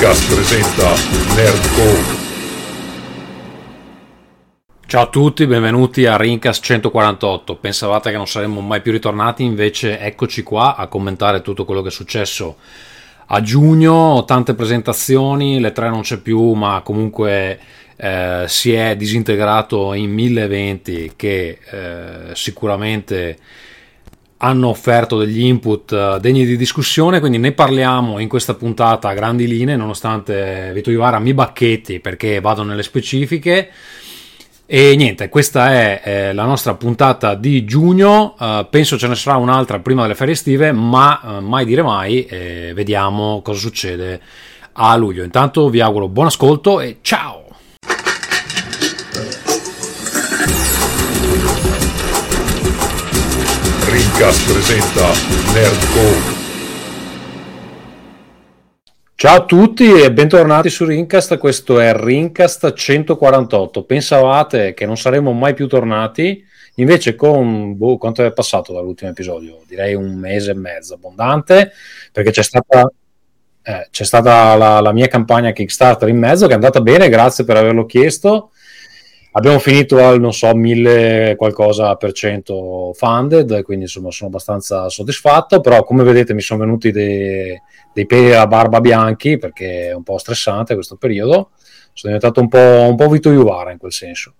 Rincast presenta Nerdcore. Ciao a tutti, benvenuti a Rincast 148. Pensavate che non saremmo mai più ritornati, invece eccoci qua a commentare tutto quello che è successo a giugno, tante presentazioni, le tre non c'è più, ma comunque eh, si è disintegrato in mille eventi che eh, sicuramente hanno offerto degli input uh, degni di discussione, quindi ne parliamo in questa puntata a grandi linee, nonostante Vito Ivara mi bacchetti perché vado nelle specifiche. E niente, questa è eh, la nostra puntata di giugno, uh, penso ce ne sarà un'altra prima delle ferie estive, ma uh, mai dire mai, eh, vediamo cosa succede a luglio. Intanto vi auguro buon ascolto e ciao! Rincast presenta Nerdcore. Ciao a tutti e bentornati su Rincast, questo è Rincast 148. Pensavate che non saremmo mai più tornati, invece con boh, quanto è passato dall'ultimo episodio? Direi un mese e mezzo abbondante, perché c'è stata, eh, c'è stata la, la, mia campagna Kickstarter in mezzo che è andata bene, grazie per averlo chiesto. Abbiamo finito al, non so, mille qualcosa per cento funded, quindi insomma sono abbastanza soddisfatto, però come vedete mi sono venuti dei, dei peli a barba bianchi perché è un po' stressante questo periodo. Sono diventato un po', un po' Vito Iuvara in quel senso.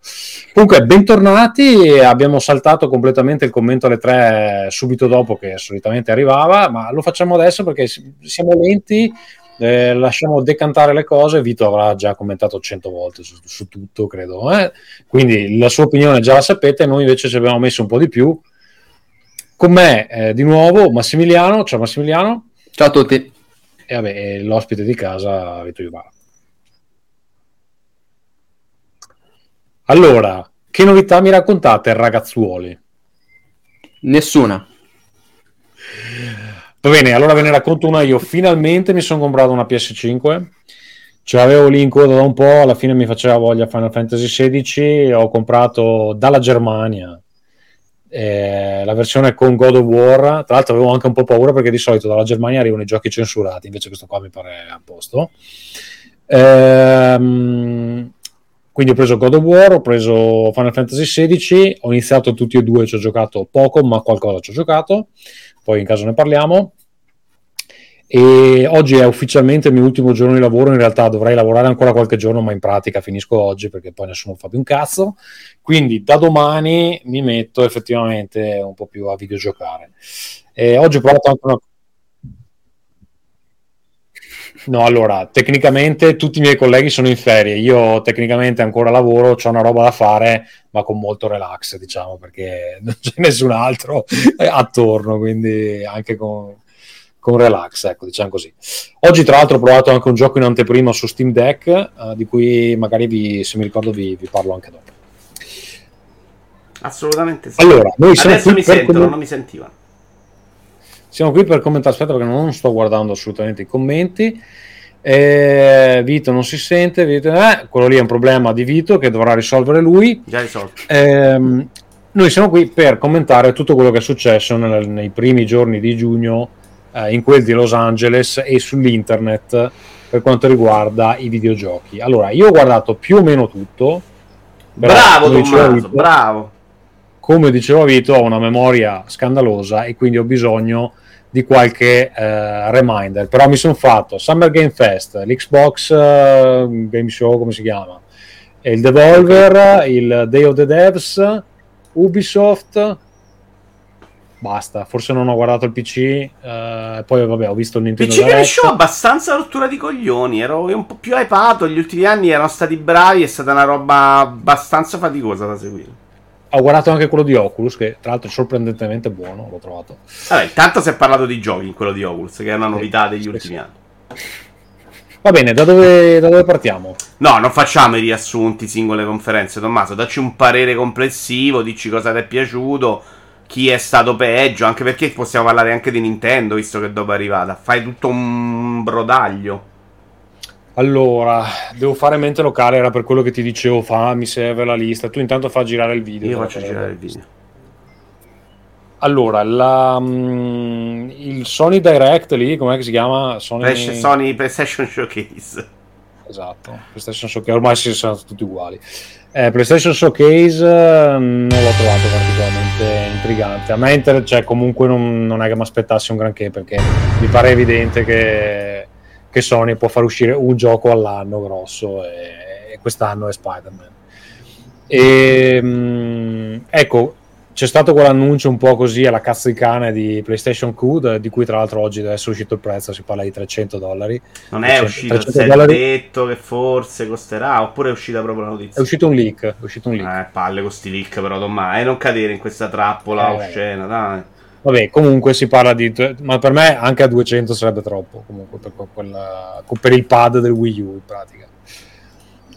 Comunque, bentornati. Abbiamo saltato completamente il commento alle tre subito dopo che solitamente arrivava, ma lo facciamo adesso perché siamo lenti eh, lasciamo decantare le cose. Vito avrà già commentato 100 volte su, su tutto, credo. Eh? Quindi la sua opinione già la sapete, noi invece ci abbiamo messo un po' di più. Con me eh, di nuovo Massimiliano. Ciao Massimiliano. Ciao a tutti. E vabbè, l'ospite di casa Vito Iubara. Allora, che novità mi raccontate, ragazzuoli? Nessuna. Va bene, allora ve ne racconto una io. Finalmente mi sono comprato una PS5. Ce l'avevo lì in coda da un po', alla fine mi faceva voglia Final Fantasy XVI. Ho comprato dalla Germania eh, la versione con God of War. Tra l'altro avevo anche un po' paura perché di solito dalla Germania arrivano i giochi censurati, invece questo qua mi pare a posto. Ehm, quindi ho preso God of War, ho preso Final Fantasy XVI, ho iniziato tutti e due, ci ho giocato poco, ma qualcosa ci ho giocato poi in caso ne parliamo. E oggi è ufficialmente il mio ultimo giorno di lavoro, in realtà dovrei lavorare ancora qualche giorno, ma in pratica finisco oggi perché poi nessuno fa più un cazzo. Quindi da domani mi metto effettivamente un po' più a videogiocare. E oggi ho provato anche una No, allora, tecnicamente tutti i miei colleghi sono in ferie, io tecnicamente ancora lavoro, ho una roba da fare, ma con molto relax, diciamo, perché non c'è nessun altro attorno, quindi anche con, con relax, ecco, diciamo così. Oggi tra l'altro ho provato anche un gioco in anteprima su Steam Deck, eh, di cui magari vi, se mi ricordo vi, vi, parlo anche dopo. Assolutamente sì. Allora, noi siamo Adesso mi sentono, com- non mi sentivano. Siamo qui per commentare, aspetta perché non sto guardando assolutamente i commenti. Eh, Vito non si sente, Vito, eh, quello lì è un problema di Vito che dovrà risolvere lui. Già risolto. Eh, noi siamo qui per commentare tutto quello che è successo nel, nei primi giorni di giugno eh, in quel di Los Angeles e sull'internet per quanto riguarda i videogiochi. Allora, io ho guardato più o meno tutto. Bravo Tommaso, bravo. Come diceva Vito, ho una memoria scandalosa e quindi ho bisogno di qualche eh, reminder. Però mi sono fatto Summer Game Fest, l'Xbox eh, Game Show, come si chiama? Il Devolver, il Day of the Devs, Ubisoft. Basta, forse non ho guardato il PC. Eh, poi, vabbè, ho visto il Nintendo PC Game Show abbastanza rottura di coglioni. Ero un po' più hypato. Gli ultimi anni erano stati bravi. È stata una roba abbastanza faticosa da seguire ho guardato anche quello di Oculus, che tra l'altro è sorprendentemente buono, l'ho trovato. Vabbè, intanto si è parlato di giochi in quello di Oculus, che è una novità degli sì, ultimi sì. anni. Va bene, da dove, da dove, partiamo? No, non facciamo i riassunti, singole conferenze, Tommaso. Dacci un parere complessivo, dici cosa ti è piaciuto, chi è stato peggio, anche perché possiamo parlare anche di Nintendo, visto che dopo è arrivata. Fai tutto un brodaglio. Allora, devo fare mente locale, era per quello che ti dicevo, fa, mi serve la lista. Tu intanto fa girare il video. Io faccio girare il video. Allora, la, mm, il Sony Direct lì, com'è si chiama? Sony... Sony PlayStation Showcase. Esatto, PlayStation Showcase, ormai si sono tutti uguali. Eh, PlayStation Showcase mm, non l'ho trovato particolarmente intrigante. A me inter- cioè, comunque non, non è che mi aspettassi un granché perché mi pare evidente che, che Sony può far uscire un gioco all'anno grosso e, e quest'anno è Spider-Man. E, mh, mm, ecco, c'è stato quell'annuncio un po' così alla cazzo di cane di PlayStation Q, di cui tra l'altro oggi deve essere uscito il prezzo, si parla di 300 dollari. Non è 300, uscito, 300 dollari. detto che forse costerà, oppure è uscita proprio la notizia? È uscito un leak, è uscito un leak. Eh, palle con sti leak però, Tommaso, eh, non cadere in questa trappola eh, oscena, dai. Vabbè, comunque si parla di... ma per me anche a 200 sarebbe troppo, comunque, per, quella, per il pad del Wii U in pratica.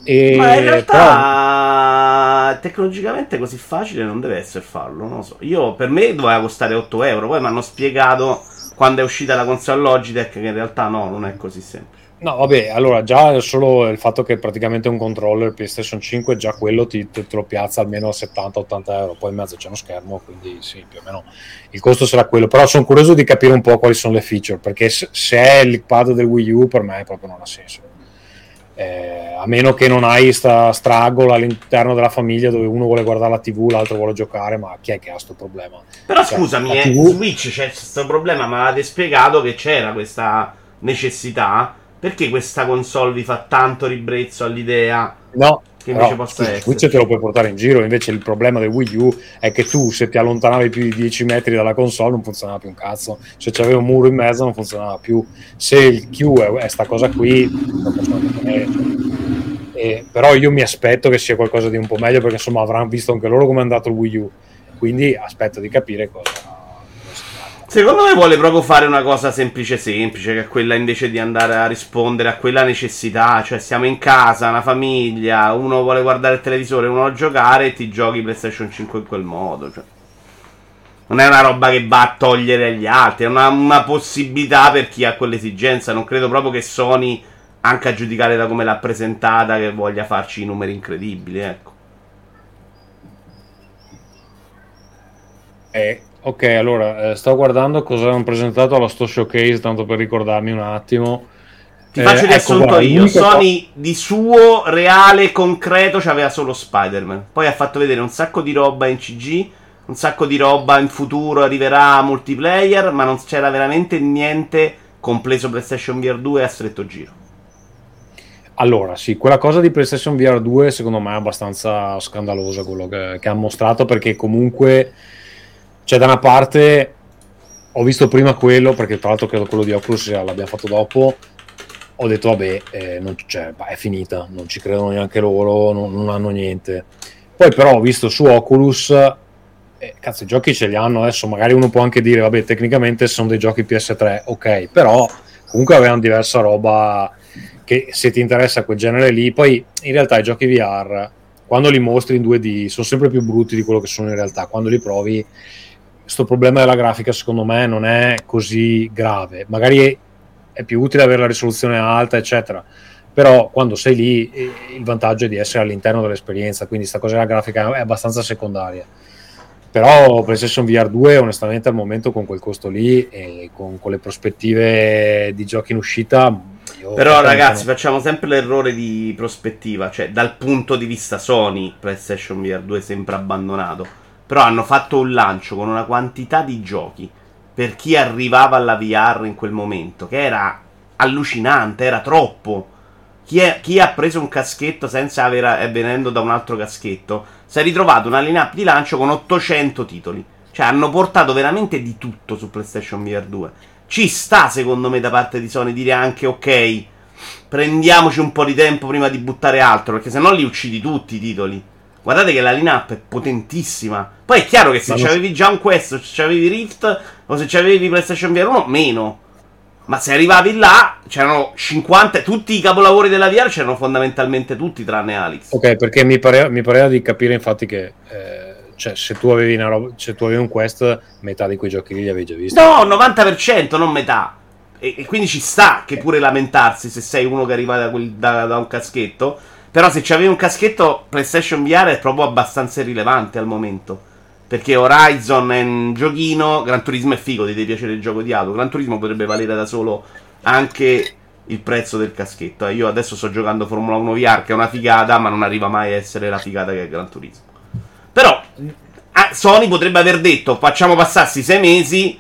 E... Ma in realtà però... tecnologicamente così facile non deve essere farlo, non lo so. Io per me doveva costare 8 euro, poi mi hanno spiegato quando è uscita la console Logitech che in realtà no, non è così semplice. No, vabbè, allora già solo il fatto che praticamente un controller PlayStation 5, già quello ti, te lo piazza almeno a 70-80 euro, poi in mezzo c'è uno schermo, quindi sì, più o meno il costo sarà quello. Però sono curioso di capire un po' quali sono le feature, perché se è il pad del Wii U per me proprio non ha senso. Eh, a meno che non hai sta struggle all'interno della famiglia dove uno vuole guardare la TV, l'altro vuole giocare, ma chi è che ha questo problema? Però cioè, scusami, eh, TV... Switch c'è questo problema, ma avete spiegato che c'era questa necessità. Perché questa console vi fa tanto ribrezzo all'idea? No, che invece Però, possa essere. Switch te lo puoi portare in giro, invece il problema del Wii U è che tu se ti allontanavi più di 10 metri dalla console non funzionava più un cazzo, se c'aveva un muro in mezzo non funzionava più, se il Q è, è sta cosa qui non funziona eh, però io mi aspetto che sia qualcosa di un po' meglio perché insomma avranno visto anche loro come è andato il Wii U, quindi aspetto di capire cosa Secondo me vuole proprio fare una cosa semplice semplice, che è quella invece di andare a rispondere a quella necessità, cioè siamo in casa, una famiglia, uno vuole guardare il televisore, uno vuole giocare e ti giochi PlayStation 5 in quel modo, cioè. Non è una roba che va a togliere agli altri, è una, una possibilità per chi ha quell'esigenza. Non credo proprio che Sony, anche a giudicare da come l'ha presentata, che voglia farci i numeri incredibili, ecco. Eh, Ok, allora eh, sto guardando cosa hanno presentato allo sto showcase, tanto per ricordarmi un attimo. Ti eh, faccio il ecco, riassunto ecco, io. Sony po- di suo reale concreto c'aveva solo Spider-Man. Poi ha fatto vedere un sacco di roba in CG, un sacco di roba in futuro arriverà a multiplayer, ma non c'era veramente niente compreso PlayStation VR 2 a stretto giro. Allora, sì, quella cosa di PlayStation VR 2 secondo me è abbastanza scandalosa quello che, che ha mostrato perché comunque cioè, da una parte ho visto prima quello, perché tra l'altro credo quello di Oculus l'abbiamo fatto dopo. Ho detto, vabbè, eh, non, cioè, è finita, non ci credono neanche loro, non, non, hanno niente. Poi, però, ho visto su Oculus, eh, cazzo, i giochi ce li hanno adesso. Magari uno può anche dire, vabbè, tecnicamente sono dei giochi PS3, ok, però comunque avevano diversa roba che se ti interessa quel genere lì. Poi, in realtà, i giochi VR, quando li mostri in 2D, sono sempre più brutti di quello che sono in realtà. Quando li provi questo problema della grafica secondo me non è così grave. Magari è più utile avere la risoluzione alta, eccetera. Però quando sei lì eh, il vantaggio è di essere all'interno dell'esperienza, quindi questa cosa della grafica è abbastanza secondaria. Però PlayStation VR 2 onestamente al momento con quel costo lì e con, con le prospettive di giochi in uscita... Però ragazzi non... facciamo sempre l'errore di prospettiva, cioè dal punto di vista Sony PlayStation VR 2 sembra abbandonato però hanno fatto un lancio con una quantità di giochi per chi arrivava alla VR in quel momento, che era allucinante, era troppo. Chi, è, chi ha preso un caschetto senza aver, eh, venendo da un altro caschetto, si è ritrovato una lineup di lancio con 800 titoli. Cioè hanno portato veramente di tutto su PlayStation VR 2. Ci sta, secondo me, da parte di Sony dire anche ok, prendiamoci un po' di tempo prima di buttare altro, perché se no li uccidi tutti i titoli. Guardate che la lineup è potentissima. Poi è chiaro che se Ma avevi già un Quest, se avevi Rift o se avevi PlayStation VR 1, meno. Ma se arrivavi là, c'erano 50. Tutti i capolavori della VR c'erano fondamentalmente tutti, tranne Alex. Ok, perché mi pareva, mi pareva di capire infatti che. Eh, cioè, se tu, avevi roba, se tu avevi un Quest, metà di quei giochi lì li avevi già visti. No, 90%, non metà. E, e quindi ci sta che pure lamentarsi se sei uno che arriva da, quel, da, da un caschetto. Però se c'avevi un caschetto PlayStation VR è proprio abbastanza irrilevante al momento. Perché Horizon è un giochino, Gran Turismo è figo, ti deve piacere il gioco di auto. Gran Turismo potrebbe valere da solo anche il prezzo del caschetto. Io adesso sto giocando Formula 1 VR, che è una figata, ma non arriva mai a essere la figata che è Gran Turismo. Però Sony potrebbe aver detto facciamo passarsi sei mesi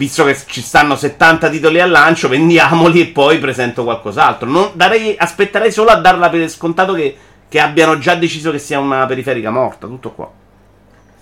visto che ci stanno 70 titoli al lancio, vendiamoli e poi presento qualcos'altro. Non darei, aspetterei solo a darla per scontato che, che, abbiano già deciso che sia una periferica morta. Tutto qua.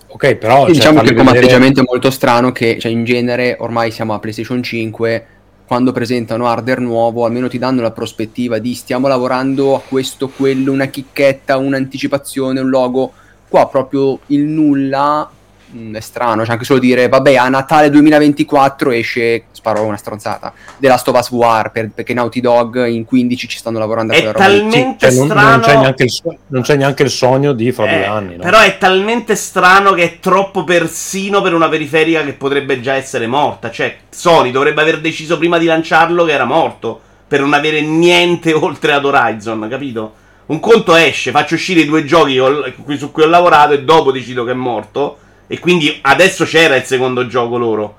Ok, però. Cioè, diciamo che come vedere... atteggiamento è molto strano che cioè, in genere ormai siamo a PlayStation 5. Quando presentano hardware nuovo, almeno ti danno la prospettiva di stiamo lavorando a questo, quello, una chicchetta, un'anticipazione, un logo. Qua proprio il nulla mh, mm, è strano, cioè anche solo dire, vabbè, a Natale 2024 esce, sparo una stronzata, The Last of Us War, per, perché Naughty Dog in 15 ci stanno lavorando a roba. talmente sì, cioè, strano... Non, non, c'è neanche il, non, c'è neanche il, sogno di fra eh, due anni. No? Però è talmente strano che è troppo persino per una periferica che potrebbe già essere morta. Cioè, Sony dovrebbe aver deciso prima di lanciarlo che era morto, per non avere niente oltre ad Horizon, capito? Un conto esce, faccio uscire i due giochi su cui ho lavorato e dopo decido che è morto e quindi adesso c'era il secondo gioco loro.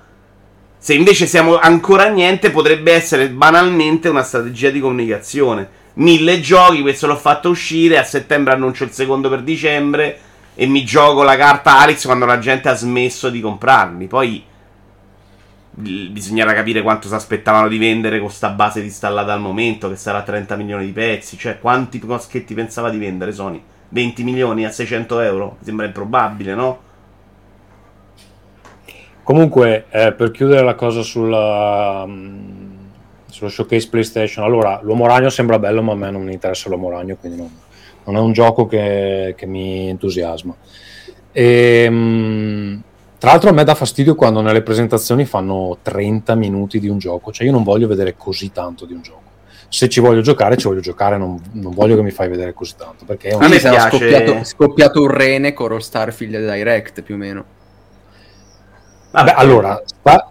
Se invece siamo ancora a niente, potrebbe essere banalmente una strategia di comunicazione. Mille giochi, questo l'ho fatto uscire, a settembre annuncio il secondo per dicembre e mi gioco la carta Alex quando la gente ha smesso di comprarli. Poi bisognerà capire quanto si aspettavano di vendere con sta base installata al momento, che sarà 30 milioni di pezzi. Cioè, quanti coschetti pensava di vendere Sony? 20 milioni a 600 euro? Sembra improbabile, no? Comunque, eh, per chiudere la cosa sulla, um, sullo showcase PlayStation, allora l'uomo ragno sembra bello, ma a me non mi interessa l'uomo ragno, quindi non, non è un gioco che, che mi entusiasma. E, um, tra l'altro, a me dà fastidio quando nelle presentazioni fanno 30 minuti di un gioco, cioè io non voglio vedere così tanto di un gioco se ci voglio giocare, ci voglio giocare, non, non, voglio che mi fai vedere così tanto. Perché è un... A me sarà scoppiato, scoppiato un rene con Starfield Direct più o meno. Vabbè, allora,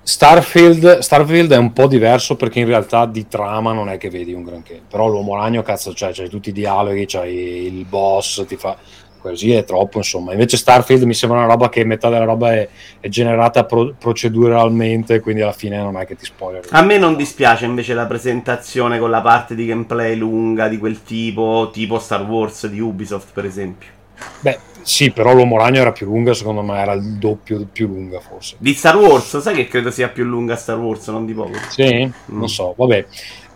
Starfield, Starfield, è un po' diverso perché in realtà di trama non è che vedi un granché, però l'uomo ragno, cazzo, cioè, c'hai tutti i dialoghi, c'hai il boss, ti fa così è troppo, insomma. Invece Starfield mi sembra una roba che metà della roba è, è generata pro- proceduralmente, quindi alla fine non è che ti spoiler. A me non dispiace invece la presentazione con la parte di gameplay lunga di quel tipo, tipo Star Wars di Ubisoft, per esempio. Beh, sì, però l'uomo ragno era più lunga, secondo me era il doppio più lunga forse. Di Star Wars, sai che credo sia più lunga Star Wars, non di poco. Sì, mm. non so, vabbè.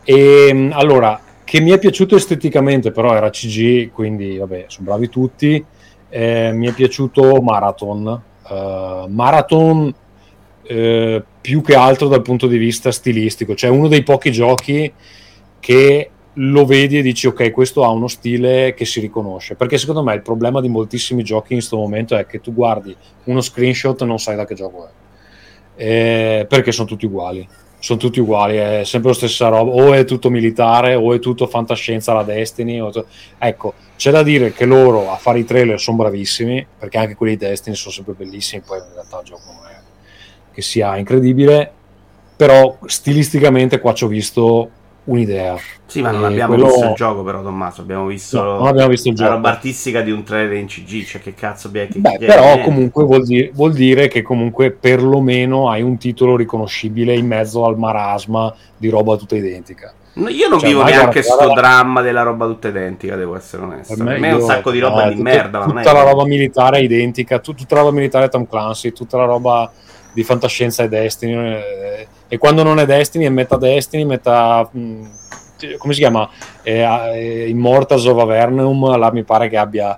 E, ehm, allora, che mi è piaciuto esteticamente, però era CG, quindi vabbè, sono bravi tutti. Eh, mi è piaciuto Marathon. Uh, Marathon eh, più che altro dal punto di vista stilistico, cioè uno dei pochi giochi che lo vedi e dici ok questo ha uno stile che si riconosce. Perché secondo me il problema di moltissimi giochi in questo momento è che tu guardi uno screenshot e non sai da che gioco è. Eh, perché sono tutti uguali. Sono tutti uguali è sempre la stessa roba. O è tutto militare o è tutto fantascienza la Destiny to... ecco c'è da dire che loro a fare i trailer sono bravissimi perché anche quelli di Destiny sono sempre bellissimi poi in realtà il gioco non è che sia incredibile però stilisticamente qua ci ho visto un'idea. Sì, ma non abbiamo quello... visto il gioco, però, Tommaso. Abbiamo visto, no, non abbiamo visto la roba artistica di un trailer in CG. Cioè, che cazzo Beh, però, niente. comunque, vuol dire, vuol dire, che comunque perlomeno hai un titolo riconoscibile in mezzo al marasma di roba tutta identica. No, io non cioè, vivo neanche questo la... dramma della roba tutta identica, devo essere onesto. Per me, per me è un sacco di roba eh, di merda. Tutta, tutta la roba militare è identica, tutta la roba militare Tom Clancy, tutta la roba di fantascienza è Destiny. Eh, e quando non è Destiny è metà Destiny, metà... Mh, mm, come si chiama? Eh, eh, Immortals of Avernum, là mi pare che abbia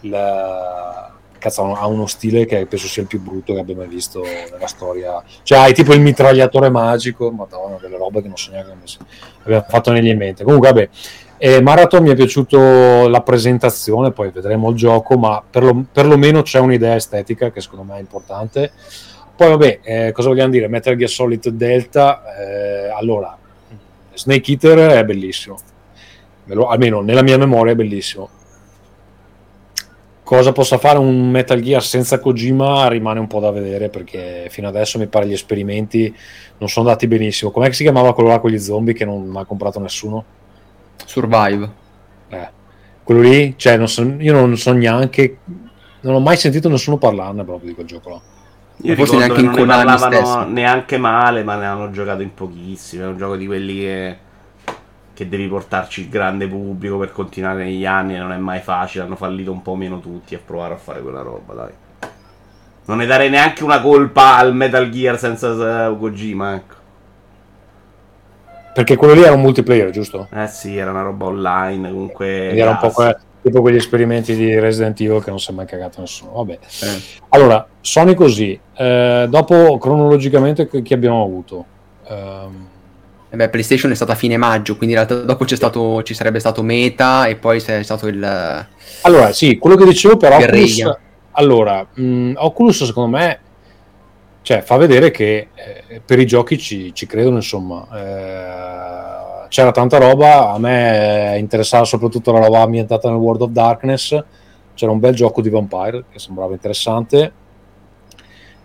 il... Cazzo, ha uno stile che penso sia il più brutto che abbia mai visto nella storia. Cioè, hai tipo il mitragliatore magico, madonna, delle robe che non so neanche come si abbiamo fatto negli mente. Comunque, vabbè, eh, Marathon mi è piaciuto la presentazione, poi vedremo il gioco, ma perlo, perlomeno c'è un'idea estetica che secondo me è importante. Poi vabbè, eh, cosa vogliamo dire? Metal Gear Solid Delta, eh, allora, Snake Eater è bellissimo, almeno nella mia memoria è bellissimo. Cosa possa fare un Metal Gear senza Kojima rimane un po' da vedere perché fino adesso mi pare gli esperimenti non sono andati benissimo. Com'è che si chiamava quello là con gli zombie che non ha comprato nessuno? Survive. Eh, quello lì, cioè non so, io non so neanche non ho mai sentito nessuno parlarne proprio di quel gioco là. Io forse neanche in Konami parlavano neanche male, ma ne hanno giocato in pochissimi. È un gioco di quelli che, che devi portarci il grande pubblico per continuare negli anni. E non è mai facile. Hanno fallito un po' meno tutti a provare a fare quella roba, dai. Non ne darei neanche una colpa al Metal Gear senza uh, Kojima, ecco. Perché quello lì era un multiplayer, giusto? Eh sì, era una roba online, comunque... Era un po' que- tipo quegli esperimenti di Resident Evil che non si è mai cagato nessuno. Vabbè. Eh. Allora, Sony così. Eh, dopo, cronologicamente, chi abbiamo avuto? Um... Eh beh, PlayStation è stata a fine maggio, quindi in realtà dopo stato, ci sarebbe stato Meta e poi c'è stato il... Allora, sì, quello che dicevo però... Oculus, allora, mh, mm, Oculus secondo me cioè, fa vedere che eh, per i giochi ci, ci credono, insomma. Eh, c'era tanta roba, a me interessava soprattutto la roba ambientata nel World of Darkness, c'era un bel gioco di Vampire che sembrava interessante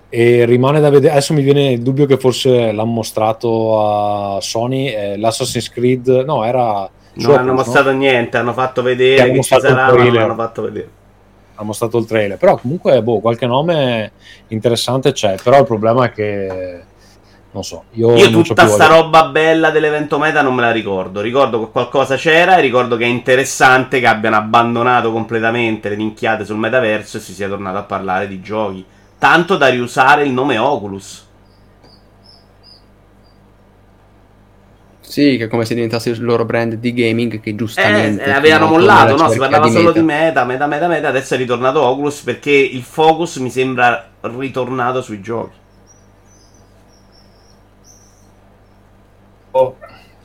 e rimane da vedere, adesso mi viene il dubbio che forse l'hanno mostrato a Sony, eh, l'Assassin's Creed, no, era... Non hanno mostrato no? niente, hanno fatto vedere che ci sarà, ma hanno fatto vedere ha mostrato il trailer. Però comunque, boh, qualche nome interessante c'è. Però il problema è che. Non so, io, io tutta sta roba bella dell'evento meta non me la ricordo. Ricordo che qualcosa c'era e ricordo che è interessante che abbiano abbandonato completamente le minchiate sul metaverso e si sia tornato a parlare di giochi. Tanto da riusare il nome Oculus. Sì, che è come se diventasse il loro brand di gaming che giustamente... Eh, eh avevano mollato, no? Si parlava di solo meta. di meta, meta, meta, meta, adesso è ritornato Oculus perché il focus mi sembra ritornato sui giochi. Oh,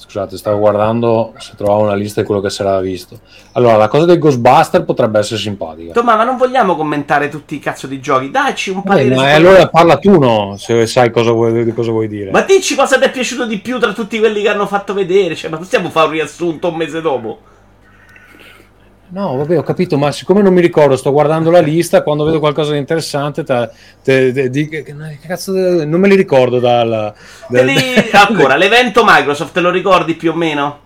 Scusate, stavo guardando se trovavo una lista di quello che si era visto. Allora, la cosa del Ghostbuster potrebbe essere simpatica. Tomma, ma non vogliamo commentare tutti i cazzo di giochi? Dacci un parere. Ma allora parla tu, no? Se sai cosa vuoi, cosa vuoi, dire. Ma dici cosa ti è piaciuto di più tra tutti quelli che hanno fatto vedere. Cioè, ma possiamo fare un riassunto un mese dopo? No, vabbè, ho capito, ma siccome non mi ricordo, sto guardando la lista, quando vedo qualcosa di interessante, te, te, te, di, cazzo, non me li ricordo dal... dal li... Ancora, l'evento Microsoft, te lo ricordi più o meno?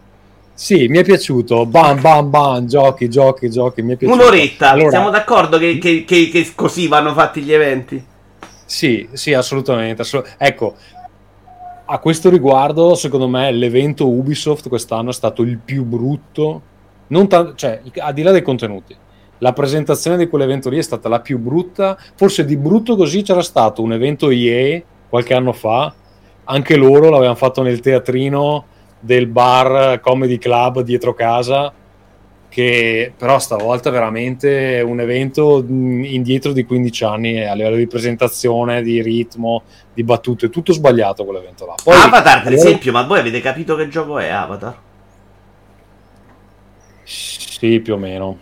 Sì, mi è piaciuto, bam bam bam, giochi, giochi, giochi, mi è piaciuto. Un'oretta, allora... siamo d'accordo che, che, che, che, così vanno fatti gli eventi? Sì, sì, assolutamente. Assolut- ecco, a questo riguardo, secondo me, l'evento Ubisoft quest'anno è stato il più brutto t- cioè, al di là dei contenuti, la presentazione di quell'evento lì è stata la più brutta. Forse di brutto così c'era stato un evento EA qualche anno fa, anche loro l'avevano fatto nel teatrino del bar Comedy Club dietro casa, che però stavolta veramente un evento indietro di 15 anni a livello di presentazione, di ritmo, di battute, tutto sbagliato quell'evento là. Poi, Avatar, per esempio, ma voi avete capito che gioco è Avatar? Sì, più o meno.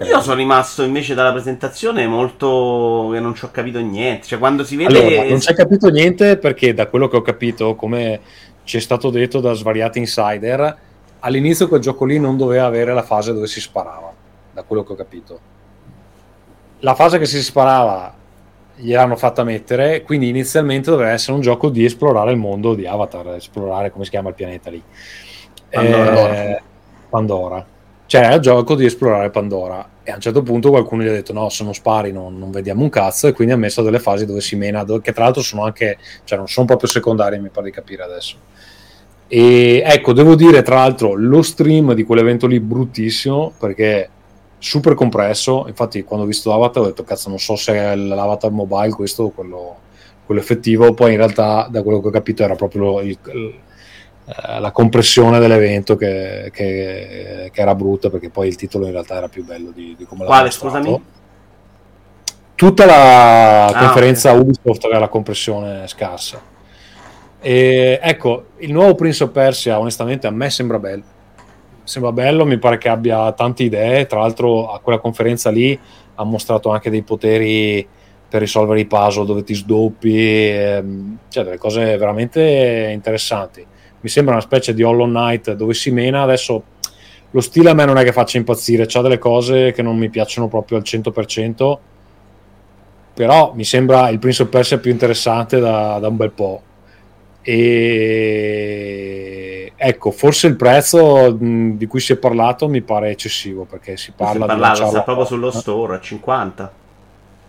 Io sono rimasto invece dalla presentazione molto che non ci ho capito niente. Cioè, quando si vede. Allora, non ci hai capito niente perché, da quello che ho capito, come ci è stato detto da svariati insider, all'inizio quel gioco lì non doveva avere la fase dove si sparava. Da quello che ho capito, la fase che si sparava gliel'hanno fatta mettere. Quindi, inizialmente doveva essere un gioco di esplorare il mondo di Avatar, esplorare come si chiama il pianeta lì. Pandora. Eh, Pandora c'era il gioco di esplorare Pandora. E a un certo punto qualcuno gli ha detto no se non spari non, non vediamo un cazzo. E quindi ha messo delle fasi dove si mena che tra l'altro sono anche cioè non sono proprio secondarie mi pare di capire adesso. E ecco devo dire tra l'altro lo stream di quell'evento lì bruttissimo perché super compresso. Infatti quando ho visto Avatar ho detto cazzo non so se è l'avatar mobile questo o quello, quello effettivo. Poi in realtà da quello che ho capito era proprio il, il eh, la compressione dell'evento che, che, che, era brutta perché poi il titolo in realtà era più bello di, di come Quale, scusami? Tutta la ah, conferenza okay. Ubisoft aveva la compressione scarsa. E ecco, il nuovo Prince of Persia onestamente a me sembra bello. Sembra bello, mi pare che abbia tante idee, tra l'altro a quella conferenza lì ha mostrato anche dei poteri per risolvere i puzzle dove ti sdoppi, ehm, cioè delle cose veramente interessanti mi sembra una specie di Hollow Knight dove si mena. Adesso lo stile a me non è che faccia impazzire c'ha delle cose che non mi piacciono proprio al 100% però mi sembra il Prince of Persia più interessante da, da un bel po' e ecco forse il prezzo di cui si è parlato mi pare eccessivo perché si parla si è parlato, di sta proprio sullo store a 50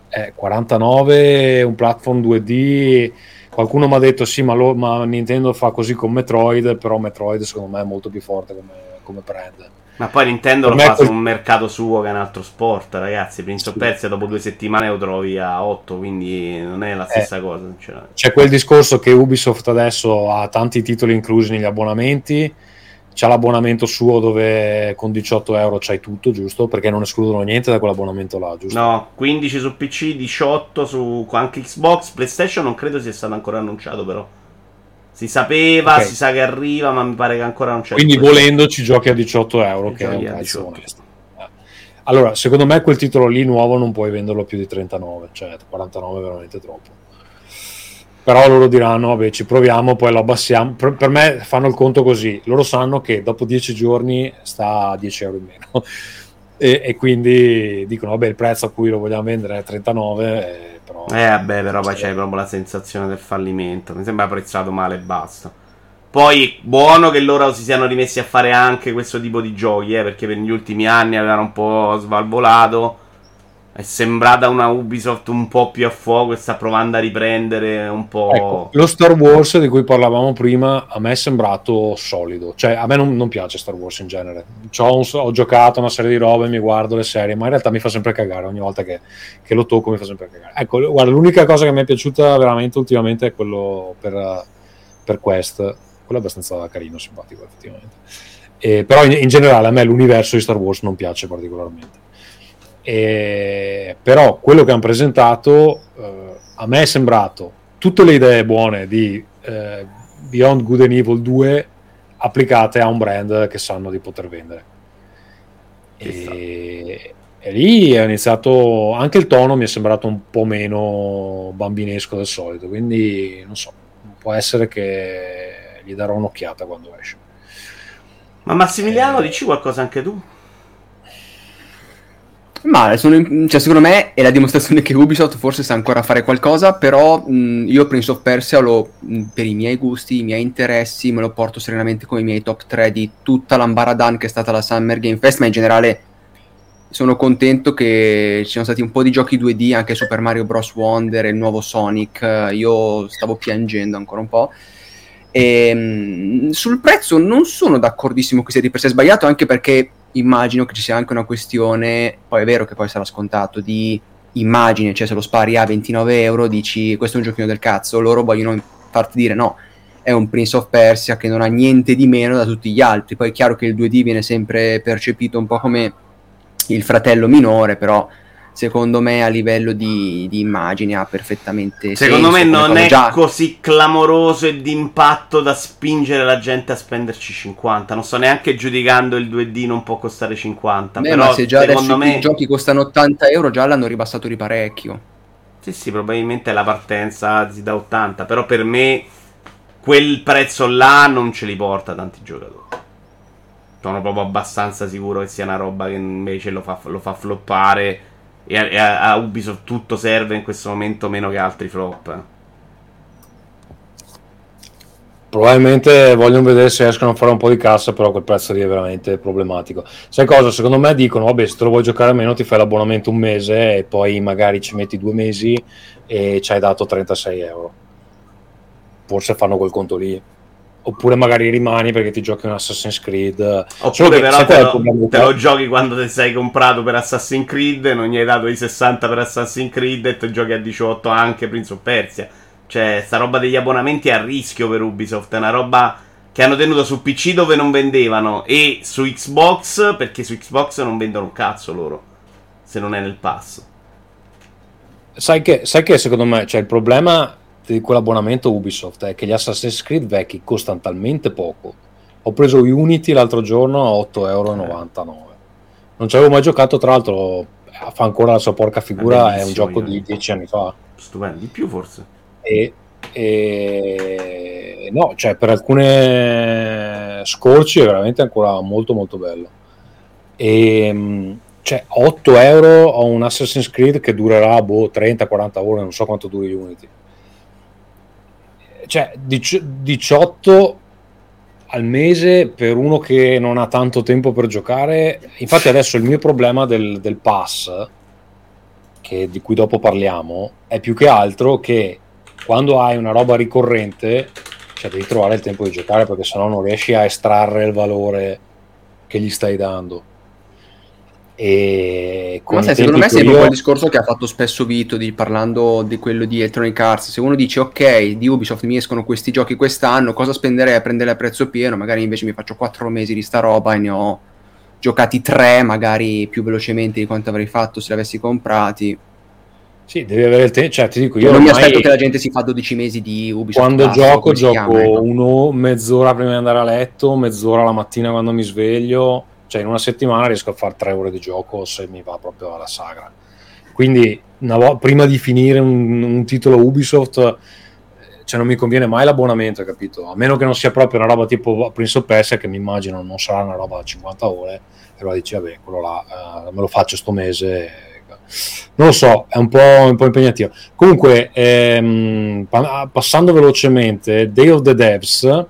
Eh, 49, un platform 2D. Qualcuno mi ha detto sì, ma, lo, ma, Nintendo fa così con Metroid, però Metroid secondo me è molto più forte come, come brand. Ma poi Nintendo per lo fa quel... su un mercato suo che è un altro sport, ragazzi. Prince of Persia dopo due settimane lo trovi a 8, quindi non è la eh, stessa eh, cosa. C'è quel discorso che Ubisoft adesso ha tanti titoli inclusi negli abbonamenti c'ha l'abbonamento suo dove con 18 euro c'hai tutto, giusto? Perché non escludono niente da quell'abbonamento là, giusto? No, 15 su PC, 18 su anche Xbox, PlayStation non credo sia stato ancora annunciato però. Si sapeva, okay. si sa che arriva, ma mi pare che ancora non c'è. Quindi volendo ci giochi a 18 euro, che è un prezzo. Allora, secondo me quel titolo lì nuovo non puoi venderlo più di 39, cioè 49 è veramente troppo però loro diranno vabbè ci proviamo poi lo abbassiamo. Per, per, me fanno il conto così. Loro sanno che dopo 10 giorni sta a 10 euro in meno. E, e, quindi dicono vabbè il prezzo a cui lo vogliamo vendere è 39 eh, però eh vabbè però poi c'è proprio la sensazione del fallimento. Mi sembra apprezzato male e basta. Poi buono che loro si siano rimessi a fare anche questo tipo di giochi eh, perché per gli ultimi anni avevano un po' svalvolato è sembrata una Ubisoft un po' più a fuoco e sta provando a riprendere un po'. Ecco, lo Star Wars di cui parlavamo prima a me è sembrato solido. Cioè, a me non, non piace Star Wars in genere. Un, ho giocato una serie di robe, mi guardo le serie, ma in realtà mi fa sempre cagare. Ogni volta che, che lo tocco mi fa sempre cagare. Ecco, guarda, l'unica cosa che mi è piaciuta veramente ultimamente è quello per, per Quest. Quello è abbastanza carino, simpatico, effettivamente. E, però in, in generale a me l'universo di Star Wars non piace particolarmente. E, però quello che hanno presentato eh, a me è sembrato tutte le idee buone di eh, Beyond Good and Evil 2 applicate a un brand che sanno di poter vendere. E, e, lì è iniziato anche il tono mi è sembrato un po' meno bambinesco del solito, quindi non so, può essere che gli darò un'occhiata quando esce. Ma Massimiliano, eh, dici qualcosa anche tu? Ma sono, cioè, secondo me è la dimostrazione che Ubisoft forse sa ancora fare qualcosa, però mh, io Prince of Persia lo, mh, per i miei gusti, i miei interessi, me lo porto serenamente come i miei top 3 di tutta l'ambaradan che è stata la Summer Game Fest, ma in generale sono contento che ci siano stati un po' di giochi 2D, anche Super Mario Bros. Wonder e il nuovo Sonic, io stavo piangendo ancora un po'. E, mh, sul prezzo non sono d'accordissimo che sia di per sé sbagliato, anche perché immagino che ci sia anche una questione, poi è vero che poi sarà scontato, di immagine, cioè se lo spari a 29 euro dici questo è un giochino del cazzo, loro vogliono farti dire no, è un Prince of Persia che non ha niente di meno da tutti gli altri, poi è chiaro che il 2D viene sempre percepito un po' come il fratello minore, però secondo me a livello di, di immagine ha perfettamente secondo senso, me non è già... così clamoroso e d'impatto da spingere la gente a spenderci 50 non sto neanche giudicando il 2D non può costare 50 Beh, però ma se già secondo me i giochi costano 80 euro già l'hanno ribassato di parecchio. Sì sì probabilmente la partenza da 80 però per me quel prezzo là non ce li porta tanti giocatori. Sono proprio abbastanza sicuro che sia una roba che invece lo fa, lo fa floppare e a, a Ubisoft tutto serve in questo momento meno che altri flop. Probabilmente vogliono vedere se riescono a fare un po' di cassa, però quel prezzo lì è veramente problematico. Sai cosa? Secondo me dicono, vabbè, se te lo vuoi giocare almeno ti fai l'abbonamento un mese e poi magari ci metti due mesi e ci hai dato 36 euro. Forse fanno quel conto lì oppure magari rimani perché ti giochi un Assassin's Creed. Oppure però te lo, te lo, giochi quando ti sei comprato per Assassin's Creed, non gli hai dato i 60 per Assassin's Creed e ti giochi a 18 anche Prince of Persia. Cioè, sta roba degli abbonamenti è a rischio per Ubisoft, è una roba che hanno tenuto su PC dove non vendevano e su Xbox perché su Xbox non vendono un cazzo loro, se non è nel pass. Sai che, sai che secondo me cioè, il problema di quell'abbonamento Ubisoft è che gli Assassin's Creed vecchi costano talmente poco. Ho preso Unity l'altro giorno a 8,99 euro. Non ci avevo mai giocato, tra l'altro fa ancora la sua porca figura, è, è un gioco di 10 anni fa. Stupendo, di più forse. E, e no, cioè per alcune scorci è veramente ancora molto molto bello. E cioè 8 euro ho un Assassin's Creed che durerà boh, 30-40 ore, non so quanto duri Unity cioè 18 al mese per uno che non ha tanto tempo per giocare. Infatti, adesso il mio problema del, del pass che, di cui dopo parliamo, è più che altro che quando hai una roba ricorrente, cioè devi trovare il tempo di giocare perché sennò non riesci a estrarre il valore che gli stai dando. E Ma sai, secondo me sembra io... il discorso che ha fatto spesso Vito di, parlando di quello di Electronic Arts. Se uno dice ok, di Ubisoft mi escono questi giochi quest'anno, cosa spenderei a prendere a prezzo pieno? Magari invece mi faccio 4 mesi di sta roba e ne ho giocati 3, magari più velocemente di quanto avrei fatto se li avessi comprati. Sì, devi avere il tempo. Cioè, ti dico, io non mi aspetto che la gente si fa 12 mesi di Ubisoft. Quando Plus, gioco, gioco chiama, ecco. uno, mezz'ora prima di andare a letto, mezz'ora la mattina quando mi sveglio cioè in una settimana riesco a fare tre ore di gioco se mi va proprio alla sagra. Quindi vo- prima di finire un, un, titolo Ubisoft cioè non mi conviene mai l'abbonamento, capito? A meno che non sia proprio una roba tipo Prince of Persia che mi immagino non sarà una roba da 50 ore e allora dici vabbè, quello là uh, me lo faccio sto mese non lo so, è un po', un po impegnativo. Comunque, ehm, passando velocemente, Day of the Devs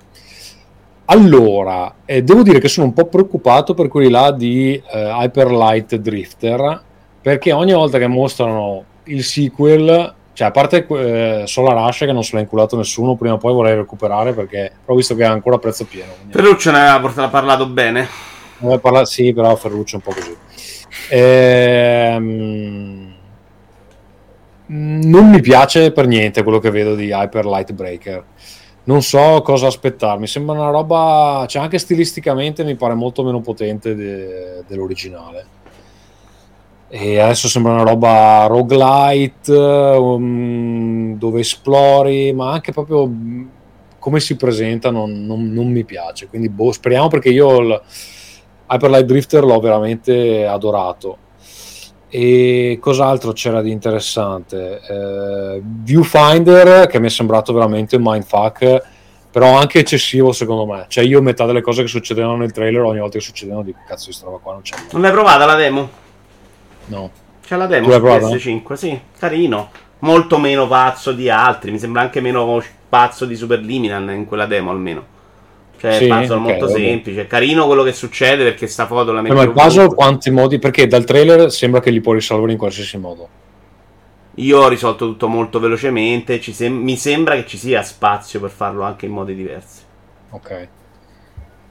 allora, eh, devo dire che sono un po' preoccupato per quelli là di eh, Hyperlight Drifter, perché ogni volta che mostrano il sequel, cioè a parte eh, Solar Rush che non se l'ha inculato nessuno, prima o poi vorrei recuperare perché ho visto che è ancora a prezzo pieno. Quindi... Ferruccio ne aveva parlato bene. Parla... Sì, però Ferruccio è un po' così. Ehm... Non mi piace per niente quello che vedo di Hyperlight Breaker non so cosa aspettarmi. Sembra una roba, cioè anche stilisticamente mi pare molto meno potente de, dell'originale. E adesso sembra una roba roguelite um, dove esplori, ma anche proprio come si presenta non, non, non mi piace. Quindi boh, speriamo perché io il Hyperlight Drifter l'ho veramente adorato e cos'altro c'era di interessante? Eh, Viewfinder che mi è sembrato veramente un mindfuck, però anche eccessivo secondo me. Cioè, io metà delle cose che succedevano nel trailer, ogni volta che succedevano, dico cazzo, di roba qua non c'è. Non l'hai provata la demo? No. C'è la demo su PS5, sì, carino. Molto meno pazzo di altri, mi sembra anche meno pazzo di Superliminal in quella demo almeno. Cioè, sì, puzzle okay, molto vabbè. semplice. Carino quello che succede perché sta foto la mette. Ma il puzzle quanti modi? Perché dal trailer sembra che li può risolvere in qualsiasi modo. Io ho risolto tutto molto velocemente. Sem- mi sembra che ci sia spazio per farlo anche in modi diversi. Ok.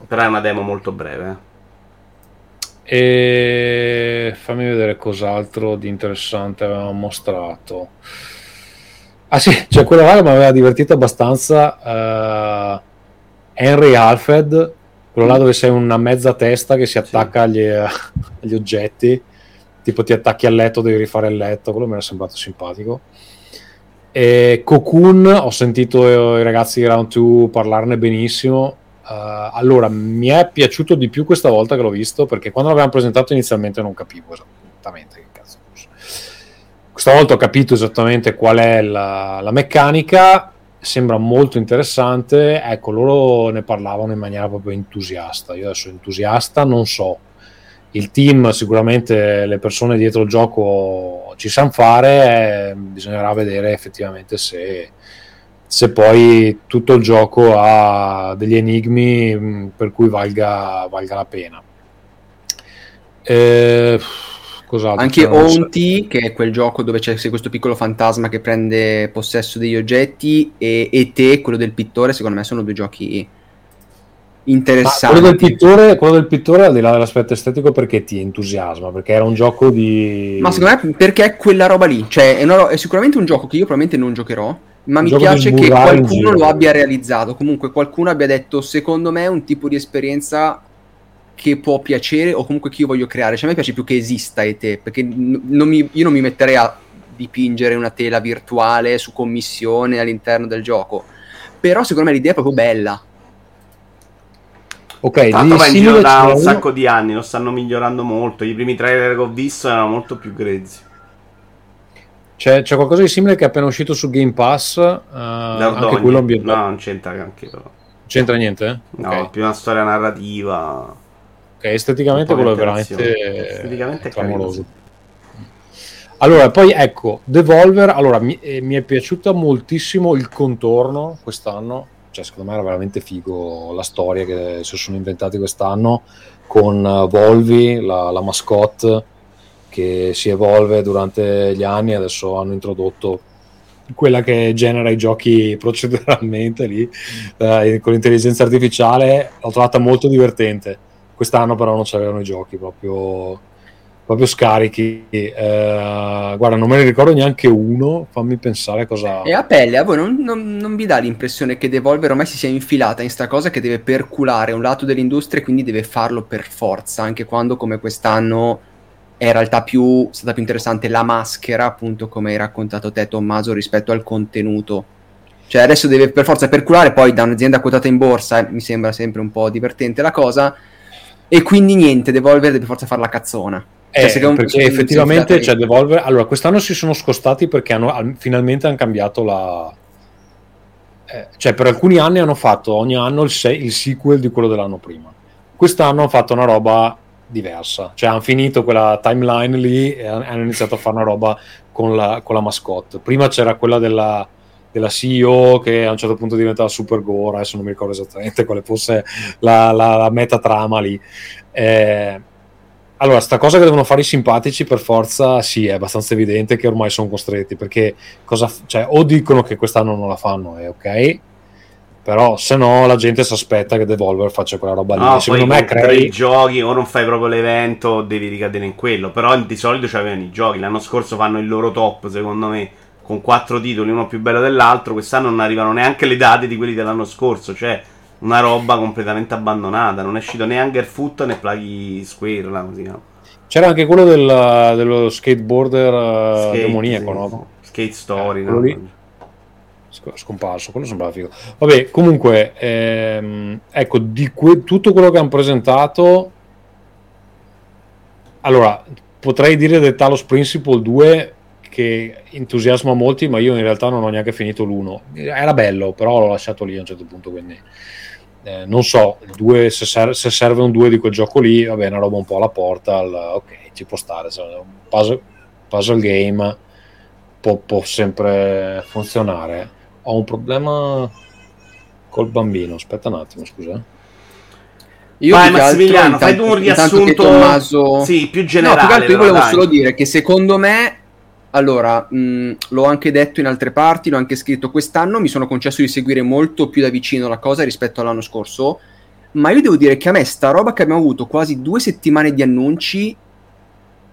Però è una demo molto breve. Eh. E fammi vedere cos'altro di interessante avevamo mostrato. Ah sì, cioè quella là mi aveva divertito abbastanza. Uh Henry Alfred, quello là dove sei una mezza testa che si attacca agli, agli, oggetti, tipo ti attacchi al letto, devi rifare il letto, quello mi era sembrato simpatico. E Cocoon, ho sentito i ragazzi di Round 2 parlarne benissimo. Uh, allora, mi è piaciuto di più questa volta che l'ho visto perché quando l'avevamo presentato inizialmente non capivo esattamente che cazzo fosse. Questa volta ho capito esattamente qual è la, la meccanica sembra molto interessante. Ecco, loro ne parlavano in maniera proprio entusiasta. Io adesso entusiasta non so. Il team, sicuramente le persone dietro il gioco ci sanno fare, eh, bisognerà vedere effettivamente se, se, poi tutto il gioco ha degli enigmi mm, per cui valga, valga la pena. Eh, Cos'altro? Anche Onti, che è quel gioco dove c'è questo piccolo fantasma che prende possesso degli oggetti, e, e Te, quello del pittore, secondo me sono due giochi interessanti. Quello del, pittore, quello del pittore, al di là dell'aspetto estetico, perché ti entusiasma? Perché era un gioco di. Ma secondo me perché è quella roba lì. Cioè, è, una, è sicuramente un gioco che io probabilmente non giocherò. Ma un mi piace che qualcuno lo abbia realizzato. Comunque, qualcuno abbia detto: Secondo me è un tipo di esperienza che può piacere o comunque che io voglio creare. Cioè, a me piace più che esista ET, perché non mi, io non mi metterei a dipingere una tela virtuale su commissione all'interno del gioco. Però secondo me l'idea è proprio bella. Ok, Tanto va in giro da un sacco di anni, lo stanno migliorando molto. I primi trailer che ho visto erano molto più grezzi. C'è, c'è qualcosa di simile che è appena uscito su Game Pass. Uh, anche quello ambientato. No, non c'entra anche però. C'entra niente? No, okay. più una storia narrativa. Ok, esteticamente quello è veramente esteticamente clamoroso. Allora, poi ecco, Devolver, allora mi, eh, mi, è piaciuto moltissimo il contorno quest'anno, cioè secondo me era veramente figo la storia che si sono inventati quest'anno con uh, Volvi, la, la mascotte, che si evolve durante gli anni, adesso hanno introdotto quella che genera i giochi proceduralmente lì eh, con l'intelligenza artificiale, l'ho trovata molto divertente. Quest'anno però non c'erano i giochi proprio, proprio scarichi. Eh, guarda, non me ne ricordo neanche uno, fammi pensare cosa... E a pelle, a voi non, non, non vi dà l'impressione che Devolver ormai si sia infilata in sta cosa che deve perculare un lato dell'industria e quindi deve farlo per forza, anche quando come quest'anno è in realtà più, stata più interessante la maschera, appunto come hai raccontato te Tommaso, rispetto al contenuto. Cioè adesso deve per forza perculare, poi da un'azienda quotata in borsa, eh, mi sembra sempre un po' divertente la cosa, e quindi niente, Devolver deve forza fare la cazzona. Cioè, eh, un, perché effettivamente cioè, Devolver, allora quest'anno si sono scostati perché hanno, finalmente hanno cambiato la... Eh, cioè per alcuni anni hanno fatto ogni anno il, se- il sequel di quello dell'anno prima. Quest'anno hanno fatto una roba diversa. Cioè, hanno finito quella timeline lì e hanno iniziato a fare una roba con la, con la mascotte. Prima c'era quella della, della, CEO che a un certo punto diventava Super Gore, adesso non mi ricordo esattamente quale fosse la, la, la metatrama lì. Eh, allora, sta cosa che devono fare i simpatici per forza, sì, è abbastanza evidente che ormai sono costretti, perché cosa, cioè, o dicono che quest'anno non la fanno, è ok, però se no la gente si aspetta che Devolver faccia quella roba lì. No, Secondo me crei... i giochi o non fai proprio l'evento devi ricadere in quello. Però di solito c'avevano i giochi. L'anno scorso fanno il loro top, secondo me, con quattro titoli, uno più bello dell'altro. Quest'anno non arrivano neanche le date di quelli dell'anno scorso. Cioè, una roba completamente abbandonata. Non è uscito né Hungerfoot né Plaghi Square, la così, no? C'era anche quello del, dello skateboarder eh, Skate, demoniaco, sì, no? Skate Story, eh, no? Lì scomparso, quello sembrava figo. Vabbè, comunque, ehm, ecco, di que- tutto quello che hanno presentato, allora, potrei dire del Talos Principle 2 che entusiasma molti, ma io in realtà non ho neanche finito l'uno. Era bello, però l'ho lasciato lì a un certo punto, quindi... Eh, non so, due, se, ser- se, serve un 2 di quel gioco lì, va bene, una roba un po' alla porta, al, ok, ci può stare, un puzzle, puzzle game può, può sempre funzionare ho un problema col bambino. Aspetta un attimo, scusa. Io Vai Massimiliano, fai tu un riassunto Tommaso... sì, più generale. No, più altro io volevo dai. solo dire che secondo me allora, mh, l'ho anche detto in altre parti, l'ho anche scritto quest'anno, mi sono concesso di seguire molto più da vicino la cosa rispetto all'anno scorso, ma io devo dire che a me sta roba che abbiamo avuto quasi due settimane di annunci,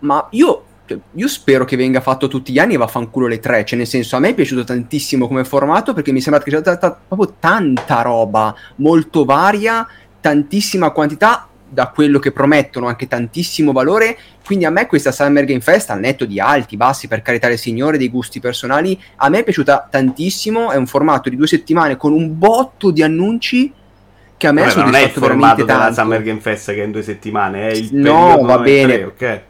ma io cioè, io spero che venga fatto tutti gli anni e vaffanculo le tre. Cioè, nel senso, a me è piaciuto tantissimo come formato perché mi sembra che sia stata proprio tanta roba, molto varia, tantissima quantità, da quello che promettono anche tantissimo valore. Quindi a me questa Summer Game Fest, al netto di alti, bassi, per carità del Signore, dei gusti personali, a me è piaciuta tantissimo. È un formato di due settimane con un botto di annunci che a me Vabbè, ha soddisfatto veramente tanto. Non è il formato della Summer Game Fest che è in due settimane, è il no, va bene. 3, ok?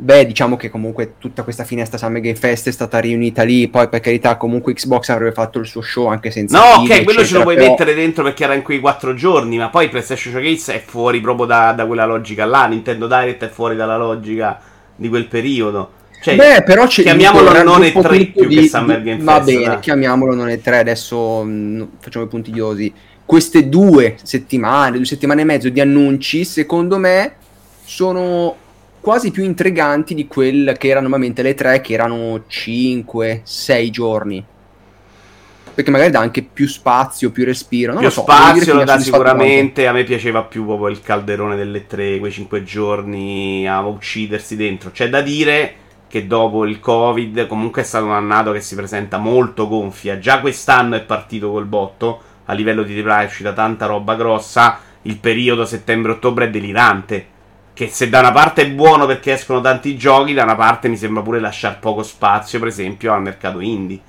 Beh, diciamo che comunque tutta questa finestra Summer Game Fest è stata riunita lì, poi per carità comunque Xbox avrebbe fatto il suo show anche senza... No, ok, quello ce lo puoi però... mettere dentro perché era in quei quattro giorni, ma poi PlayStation Showcase è fuori proprio da, da, quella logica là, Nintendo Direct è fuori dalla logica di quel periodo. Cioè, Beh, però c'è chiamiamolo non è 3 più di, che Summer Game va Fest. Va bene, dai. chiamiamolo non è 3, adesso mh, mm, facciamo i puntigliosi. Queste due settimane, due settimane e mezzo di annunci, secondo me, sono quasi più intriganti di quelle che erano normalmente le tre, che erano 5-6 giorni. Perché magari dà anche più spazio, più respiro. Non più lo so, spazio lo dà sicuramente. Molto. A me piaceva più proprio il calderone delle tre, quei 5 giorni a uccidersi dentro. C'è da dire che dopo il Covid comunque è stato un annato che si presenta molto gonfia. Già quest'anno è partito col botto. A livello di AAA è uscita tanta roba grossa. Il periodo settembre-ottobre è delirante che se da una parte è buono perché escono tanti giochi, da una parte mi sembra pure lasciare poco spazio, per esempio, al mercato indie.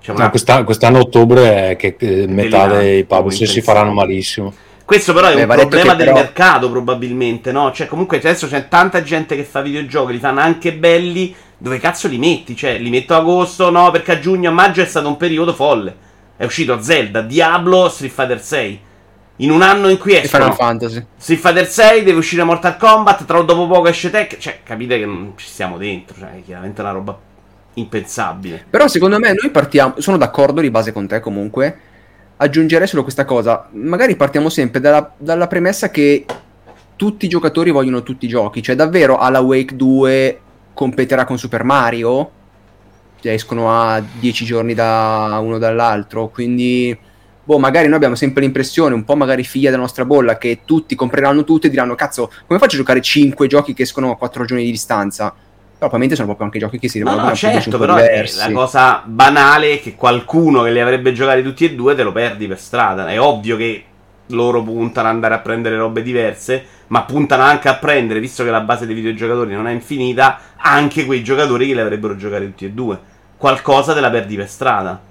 Cioè una... no, quest'anno, quest'anno ottobre è che eh, metà dei publisher si faranno malissimo. Questo però è Beh, un problema del però... mercato probabilmente, no? Cioè comunque adesso c'è tanta gente che fa videogiochi, li fanno anche belli, dove cazzo li metti? Cioè li metto a agosto, no? Perché a giugno, a maggio è stato un periodo folle. È uscito Zelda, Diablo, Street Fighter 6 in un anno in cui escono Final Fantasy Street Fighter 6 deve uscire Mortal Kombat tra dopo poco esce Tech cioè capite che non ci stiamo dentro cioè è chiaramente una roba impensabile però secondo me noi partiamo sono d'accordo di base con te comunque aggiungerei solo questa cosa magari partiamo sempre dalla, dalla premessa che tutti i giocatori vogliono tutti i giochi. Cioè, davvero alla Wake 2 competerà con Super Mario? Cioè, escono a 10 giorni da uno dall'altro. Quindi, boh, magari noi abbiamo sempre l'impressione, un po' magari figlia della nostra bolla, che tutti compreranno tutto e diranno: Cazzo, come faccio a giocare 5 giochi che escono a 4 giorni di distanza? Però probabilmente sono proprio anche giochi che si rivolgono no, no, certo, però diversi. la cosa banale è che qualcuno che li avrebbe giocati tutti e due te lo perdi per strada. È ovvio che loro puntano ad andare a prendere robe diverse, ma puntano anche a prendere, visto che la base dei videogiocatori non è infinita, anche quei giocatori che li avrebbero giocati tutti e due. Qualcosa te la perdi per strada.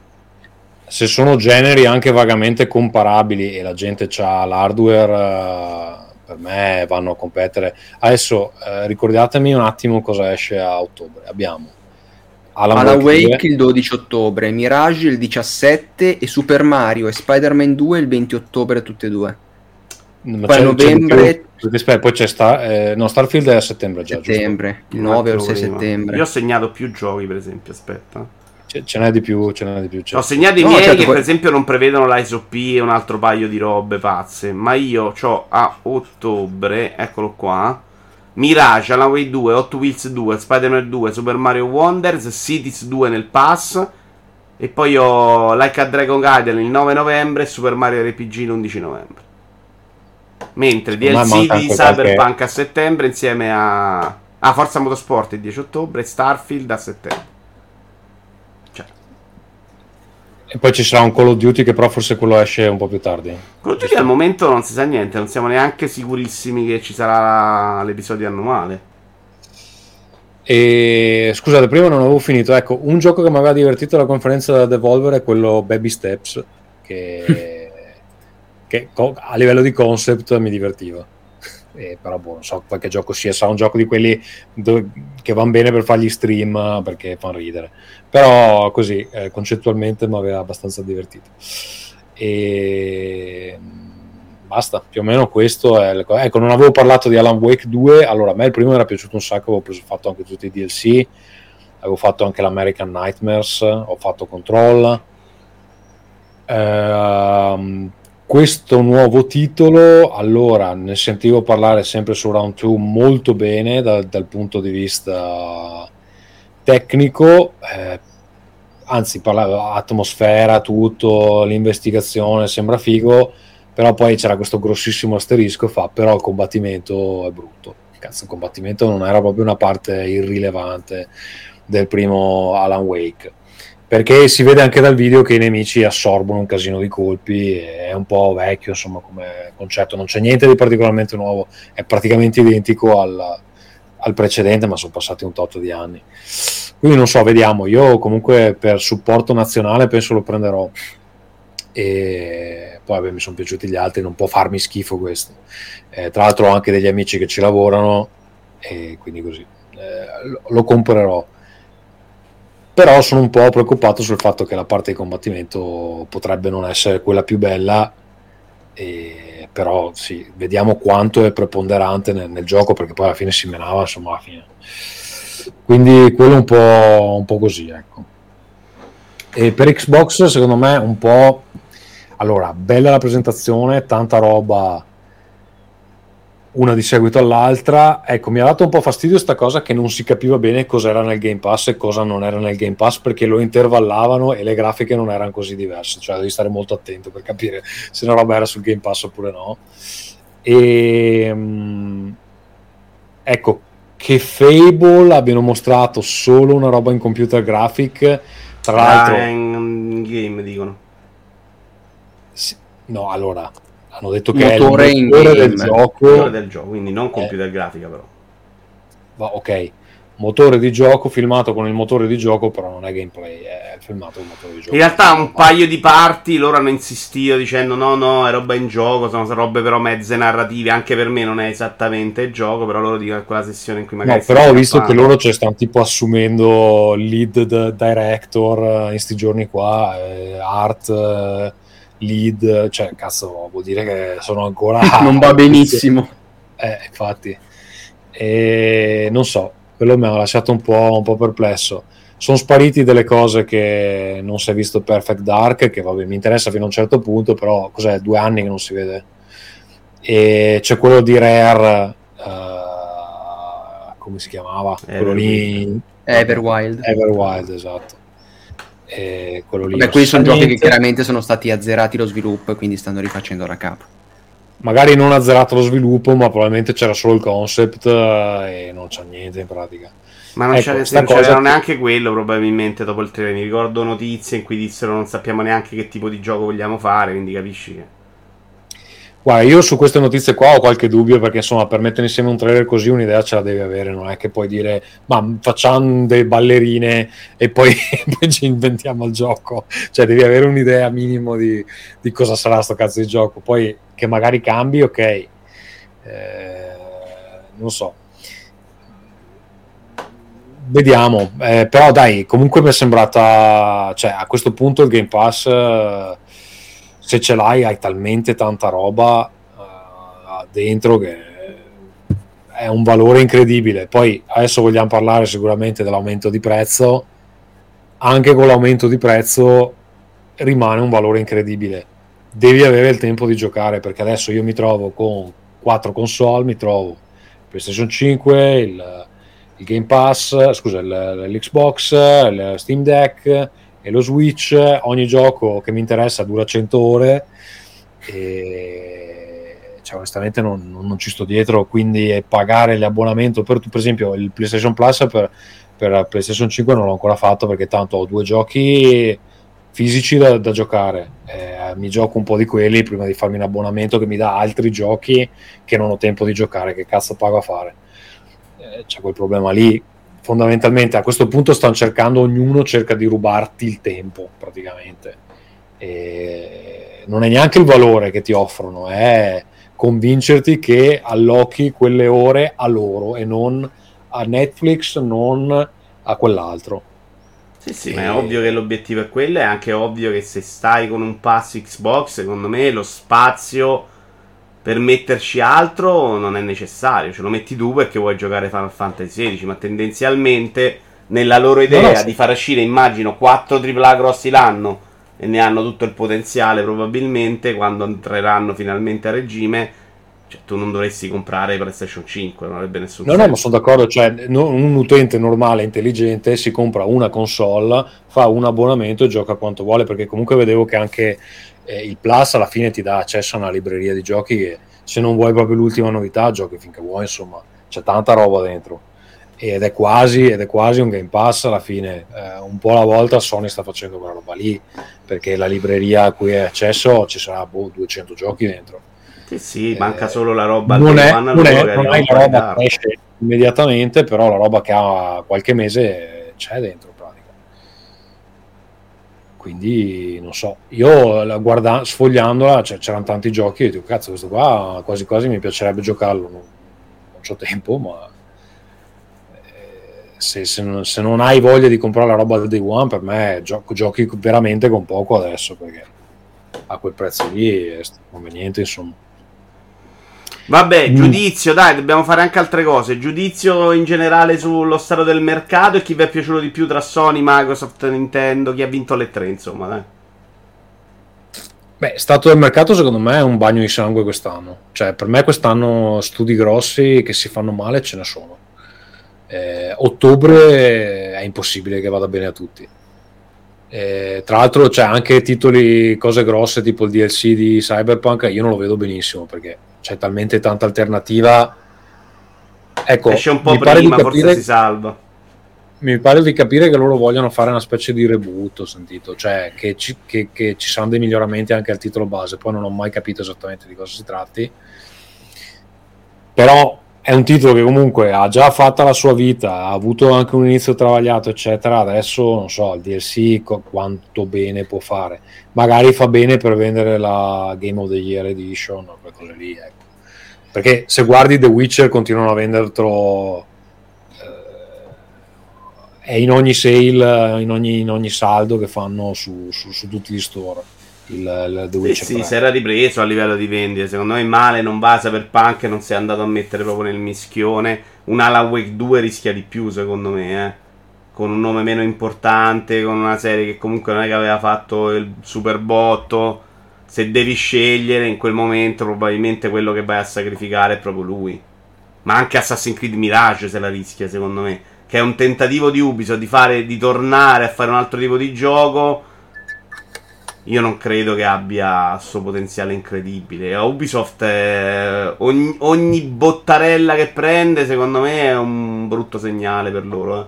Se sono generi anche vagamente comparabili e la gente ha l'hardware per me vanno a competere. Adesso eh, ricordatemi un attimo cosa esce a ottobre. Abbiamo Alan, Alan Wake, Wake il 12 ottobre, Mirage il 17 e Super Mario e Spider-Man 2 il 20 ottobre tutte e due. Ma poi a novembre più, aspetta, poi c'è Star, eh, no, Starfield è a settembre già settembre, il 9 o il 6 settembre io ho segnato più giochi per esempio aspetta ce, ce n'è di più, ce n'è di più. Ho segnato i no, miei certo, che poi... per esempio non prevedono l'ISOP e un altro paio di robe pazze. Ma io ho a ottobre, eccolo qua. Mirage, Alan Way 2, Hot Wheels 2, Spider-Man 2, Super Mario Wonders, Cities 2 nel pass. E poi ho Like a Dragon Gaiden il 9 novembre e Super Mario RPG l'11 novembre. Mentre DLC di Cyberpunk qualche... a settembre insieme a... Ah, Forza Motorsport il 10 ottobre e Starfield a settembre. E poi ci sarà un Call of Duty che però forse quello esce un po' più tardi. Call of Duty al momento non si sa niente, non siamo neanche sicurissimi che ci sarà l'episodio annuale. E scusate, prima non avevo finito. Ecco, un gioco che mi aveva divertito alla conferenza da Devolver è quello Baby Steps, che, che a livello di concept mi divertiva eh, però boh, non so qualche gioco sia, sarà un gioco di quelli dove, che vanno bene per fare gli stream perché fanno ridere, però così eh, concettualmente mi aveva abbastanza divertito. E basta, più o meno questo è ecco, non avevo parlato di Alan Wake 2, allora a me il primo era piaciuto un sacco, avevo preso, fatto anche tutti i DLC, avevo fatto anche l'American Nightmares, ho fatto Control. Ehm, questo nuovo titolo, allora ne sentivo parlare sempre su Round 2 molto bene dal, dal punto di vista tecnico, eh, anzi parlava atmosfera, tutto, l'investigazione sembra figo, però poi c'era questo grossissimo asterisco, fa però il combattimento è brutto. Cazzo, il combattimento non era proprio una parte irrilevante del primo Alan Wake perché si vede anche dal video che i nemici assorbono un casino di colpi, è un po' vecchio insomma come concetto, non c'è niente di particolarmente nuovo, è praticamente identico al, al precedente, ma sono passati un tot di anni. Quindi non so, vediamo, io comunque per supporto nazionale penso lo prenderò e poi vabbè, mi sono piaciuti gli altri, non può farmi schifo questo. Eh, tra l'altro ho anche degli amici che ci lavorano e quindi così eh, lo, lo comprerò però sono un po' preoccupato sul fatto che la parte di combattimento potrebbe non essere quella più bella e, però sì, vediamo quanto è preponderante nel, nel, gioco perché poi alla fine si menava insomma alla fine. Quindi quello un po', un po' così ecco. E per Xbox secondo me un po' allora bella la presentazione tanta roba una di seguito all'altra. Ecco, mi ha dato un po' fastidio questa cosa che non si capiva bene cos'era nel Game Pass e cosa non era nel Game Pass perché lo intervallavano e le grafiche non erano così diverse, cioè devi stare molto attento per capire se una roba era sul Game Pass oppure no. E um, ecco che Fable abbiano mostrato solo una roba in computer graphic, tra l'altro ah, in game dicono. Sì, no, allora hanno detto che motore è il motore del gioco. Motore del gioco, quindi non computer eh. grafica però. Va, ok, motore di gioco filmato con il motore di gioco, però non è gameplay, è filmato con il motore di gioco. In realtà un paio di parti loro hanno insistito dicendo no, no, è roba in gioco, sono robe però mezze narrative, anche per me non è esattamente il gioco, però loro dicono che quella sessione in cui magari... No, però ho visto che loro ci stanno tipo assumendo lead director in sti giorni qua, eh, art... Eh, lead, cioè cazzo vuol dire che sono ancora... non va benissimo. Eh, infatti. E non so, quello mi ha lasciato un po', un po' perplesso. Sono spariti delle cose che non si è visto Perfect Dark, che vabbè mi interessa fino a un certo punto, però cos'è? Due anni che non si vede e c'è quello di Rare, uh, come si chiamava? Ever quello lì... Everwild. Everwild, esatto. E quello lì Beh, questi sono giochi che chiaramente sono stati azzerati lo sviluppo e quindi stanno rifacendo da capo. Magari non azzerato lo sviluppo, ma probabilmente c'era solo il concept eh, e non c'è niente in pratica. Ma non, ecco, c'era, non c'era neanche quello probabilmente dopo il trailer. Mi ricordo notizie in cui dissero non sappiamo neanche che tipo di gioco vogliamo fare, quindi capisci che... Guarda, io su queste notizie qua ho qualche dubbio perché insomma per mettere insieme un trailer così un'idea ce la devi avere, non è che puoi dire ma facciamo delle ballerine e poi, poi ci inventiamo il gioco, cioè devi avere un'idea minimo di, di, cosa sarà sto cazzo di gioco, poi che magari cambi, ok, eh, non so, vediamo. Eh, però dai, comunque mi è sembrata, cioè a questo punto il Game Pass, eh, se ce l'hai, hai talmente tanta roba eh, dentro che è un valore incredibile. Poi adesso vogliamo parlare sicuramente dell'aumento di prezzo. Anche con l'aumento di prezzo rimane un valore incredibile. Devi avere il tempo di giocare perché adesso io mi trovo con quattro console, mi trovo PlayStation 5, il il Game Pass, scusa, l'Xbox, il Steam Deck e lo Switch. Ogni gioco che mi interessa dura 100 ore e cioè, onestamente non, non, ci sto dietro. Quindi pagare l'abbonamento per, per esempio, il PlayStation Plus per, per PlayStation 5 non l'ho ancora fatto perché tanto ho due giochi fisici da, da giocare. Eh, mi gioco un po' di quelli prima di farmi un abbonamento che mi dà altri giochi che non ho tempo di giocare. Che cazzo pago a fare? Eh, c'è quel problema lì. Fondamentalmente a questo punto stanno cercando, ognuno cerca di rubarti il tempo praticamente. E non è neanche il valore che ti offrono, è convincerti che allochi quelle ore a loro e non a Netflix, non a quell'altro. Sì, sì, e... ma è ovvio che l'obiettivo è quello, è anche ovvio che se stai con un pass Xbox, secondo me lo spazio per metterci altro non è necessario. Ce lo metti tu perché vuoi giocare Final Fantasy XVI, ma tendenzialmente nella loro idea no, no, di far uscire, immagino, 4 AAA grossi l'anno e ne hanno tutto il potenziale probabilmente quando entreranno finalmente a regime. Cioè, tu non dovresti comprare PlayStation 5, non avrebbe nessun no, senso. No, no, ma sono d'accordo. Cioè, un utente normale, intelligente, si compra una console, fa un abbonamento e gioca quanto vuole. Perché comunque vedevo che anche eh, il Plus alla fine ti dà accesso a una libreria di giochi che se non vuoi proprio l'ultima novità giochi finché vuoi insomma c'è tanta roba dentro. Ed è quasi, ed è quasi un Game Pass alla fine. Eh, un po' alla volta Sony sta facendo quella roba lì perché la libreria a cui hai accesso ci sarà boh, 200 giochi dentro. Sì, sì, eh, manca solo la roba non è, non è, non è la roba che esce immediatamente però la roba che ha qualche mese c'è dentro quindi non so, io guarda, sfogliandola cioè, c'erano tanti giochi e dico cazzo questo qua quasi quasi mi piacerebbe giocarlo, non, non ho tempo ma eh, se, se, non, se, non, hai voglia di comprare la roba del day one per me gioco, giochi veramente con poco adesso perché a quel prezzo lì è conveniente insomma Vabbè, mm. giudizio, dai, dobbiamo fare anche altre cose. Giudizio in generale sullo stato del mercato e chi vi è piaciuto di più tra Sony, Microsoft, Nintendo, chi ha vinto le tre, insomma, dai. Beh, stato del mercato secondo me è un bagno di sangue quest'anno. Cioè, per me quest'anno studi grossi che si fanno male ce ne sono. Eh, ottobre è impossibile che vada bene a tutti. Eh, tra l'altro c'è anche titoli, cose grosse tipo il DLC di Cyberpunk, io non lo vedo benissimo perché c'è talmente tanta alternativa. Ecco, Esce un po' prima, capire, forse si salva. Mi pare di capire che loro vogliono fare una specie di reboot, ho sentito, cioè che ci, che, che ci saranno dei miglioramenti anche al titolo base, poi non ho mai capito esattamente di cosa si tratti. Però è un titolo che comunque ha già fatto la sua vita, ha avuto anche un inizio travagliato, eccetera. Adesso non so il DLC quanto bene può fare. Magari fa bene per vendere la Game of the Year Edition o quelle cose lì. Ecco. Perché se guardi The Witcher continuano a venderlo. Eh, è in ogni sale, in ogni, in ogni saldo che fanno su, su, su tutti gli store il, il The Witcher sì, sì, si era ripreso a livello di vendite. Secondo me male non va Cyberpunk non si è andato a mettere proprio nel mischione. Un Alan Wake 2 rischia di più, secondo me, eh. Con un nome meno importante, con una serie che comunque non è che aveva fatto il super botto. se devi scegliere in quel momento, probabilmente quello che vai a sacrificare è proprio lui. Ma anche Assassin's Creed Mirage se la rischia, secondo me. Che è un tentativo di Ubisoft di, fare, di tornare a fare un altro tipo di gioco. Io non credo che abbia il suo potenziale incredibile. Ubisoft, è, ogni, ogni, bottarella che prende, secondo me, è un brutto segnale per loro. Eh.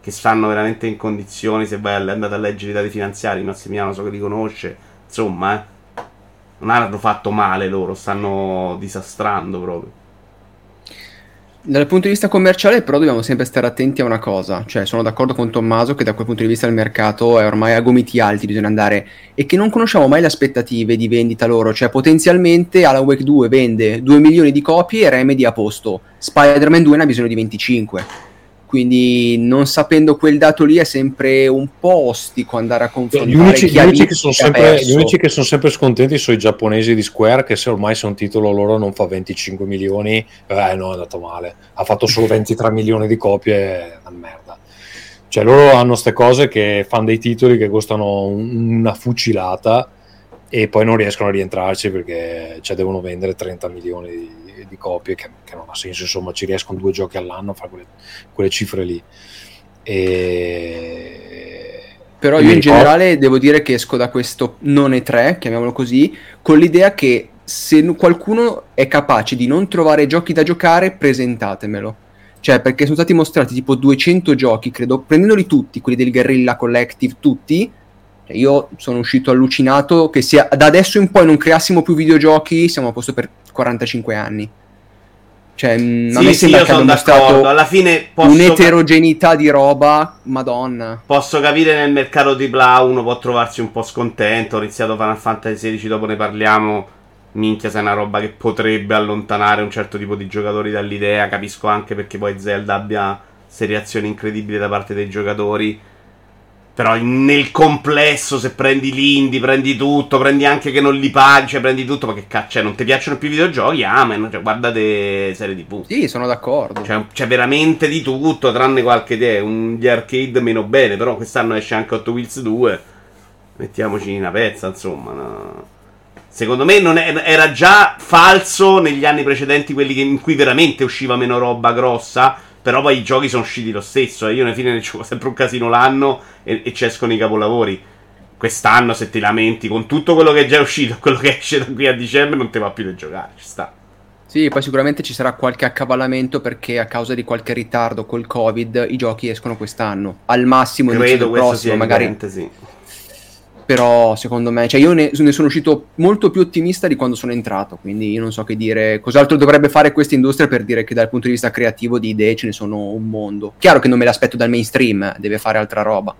Che stanno veramente in condizioni. Se vai andate a leggere i dati finanziari, Massimiliano so che li conosce. Insomma, eh non hanno fatto male loro, stanno disastrando proprio. Dal punto di vista commerciale, però, dobbiamo sempre stare attenti a una cosa. Cioè, sono d'accordo con Tommaso che da quel punto di vista il mercato è ormai a gomiti alti, bisogna andare. E che non conosciamo mai le aspettative di vendita loro. Cioè, potenzialmente Alan Wake 2 vende 2 milioni di copie e Remedy a posto. Spider-Man 2 ne ha bisogno di 25 quindi non sapendo quel dato lì è sempre un po' ostico andare a confrontare gli unici, gli unici, che, sono sempre, gli unici che sono sempre scontenti sono i giapponesi di Square che se ormai se un titolo loro non fa 25 milioni eh no è andato male. Ha fatto solo 23 milioni di copie è una merda. Cioè loro hanno queste cose che fanno dei titoli che costano una fucilata e poi non riescono a rientrarci perché cioè, devono vendere 30 milioni di di copie che, che, non ha senso, insomma ci riescono due giochi all'anno a fare quelle, quelle cifre lì. E... Però io in generale devo dire che esco da questo non è 3, chiamiamolo così, con l'idea che se qualcuno è capace di non trovare giochi da giocare, presentatemelo. Cioè, perché sono stati mostrati tipo 200 giochi, credo, prendendoli tutti, quelli del Guerrilla Collective, tutti. Cioè, io sono uscito allucinato che se da adesso in poi non creassimo più videogiochi, siamo a posto per 45 anni. Cioè, sì, a me sembra che abbia mostrato alla fine posso un'eterogeneità di roba, madonna. Posso capire nel mercato di Bla uno può trovarsi un po' scontento, ho iniziato Final Fantasy XVI, dopo ne parliamo. Minchia, se è una roba che potrebbe allontanare un certo tipo di giocatori dall'idea. Capisco anche perché poi Zelda abbia seriazioni incredibili da parte dei giocatori. Però nel complesso, se prendi l'indie, prendi tutto, prendi anche che non li paghi, cioè prendi tutto, ma che cazzo, cioè, non ti piacciono più i videogiochi? Amen, cioè, guardate serie TV. Sì, sono d'accordo. Cioè, c'è veramente di tutto, tranne qualche idea. Un, gli arcade meno bene, però quest'anno esce anche Hot Wheels 2. Mettiamoci una pezza, insomma. No. Secondo me è, era già falso negli anni precedenti, quelli in cui veramente usciva meno roba grossa però poi i giochi sono usciti lo stesso. E io alla fine ne gioco sempre un casino l'anno e, e ci escono i capolavori. Quest'anno, se ti lamenti con tutto quello che è già uscito, quello che esce da qui a dicembre, non ti va più da giocare. Ci sta. Sì, poi sicuramente ci sarà qualche accavallamento perché a causa di qualche ritardo col Covid i giochi escono quest'anno. Al massimo Credo questo prossimo, magari. Sì però secondo me, cioè io ne, ne, sono uscito molto più ottimista di quando sono entrato, quindi io non so che dire, cos'altro dovrebbe fare questa industria per dire che dal punto di vista creativo di idee ce ne sono un mondo. Chiaro che non me l'aspetto dal mainstream, deve fare altra roba.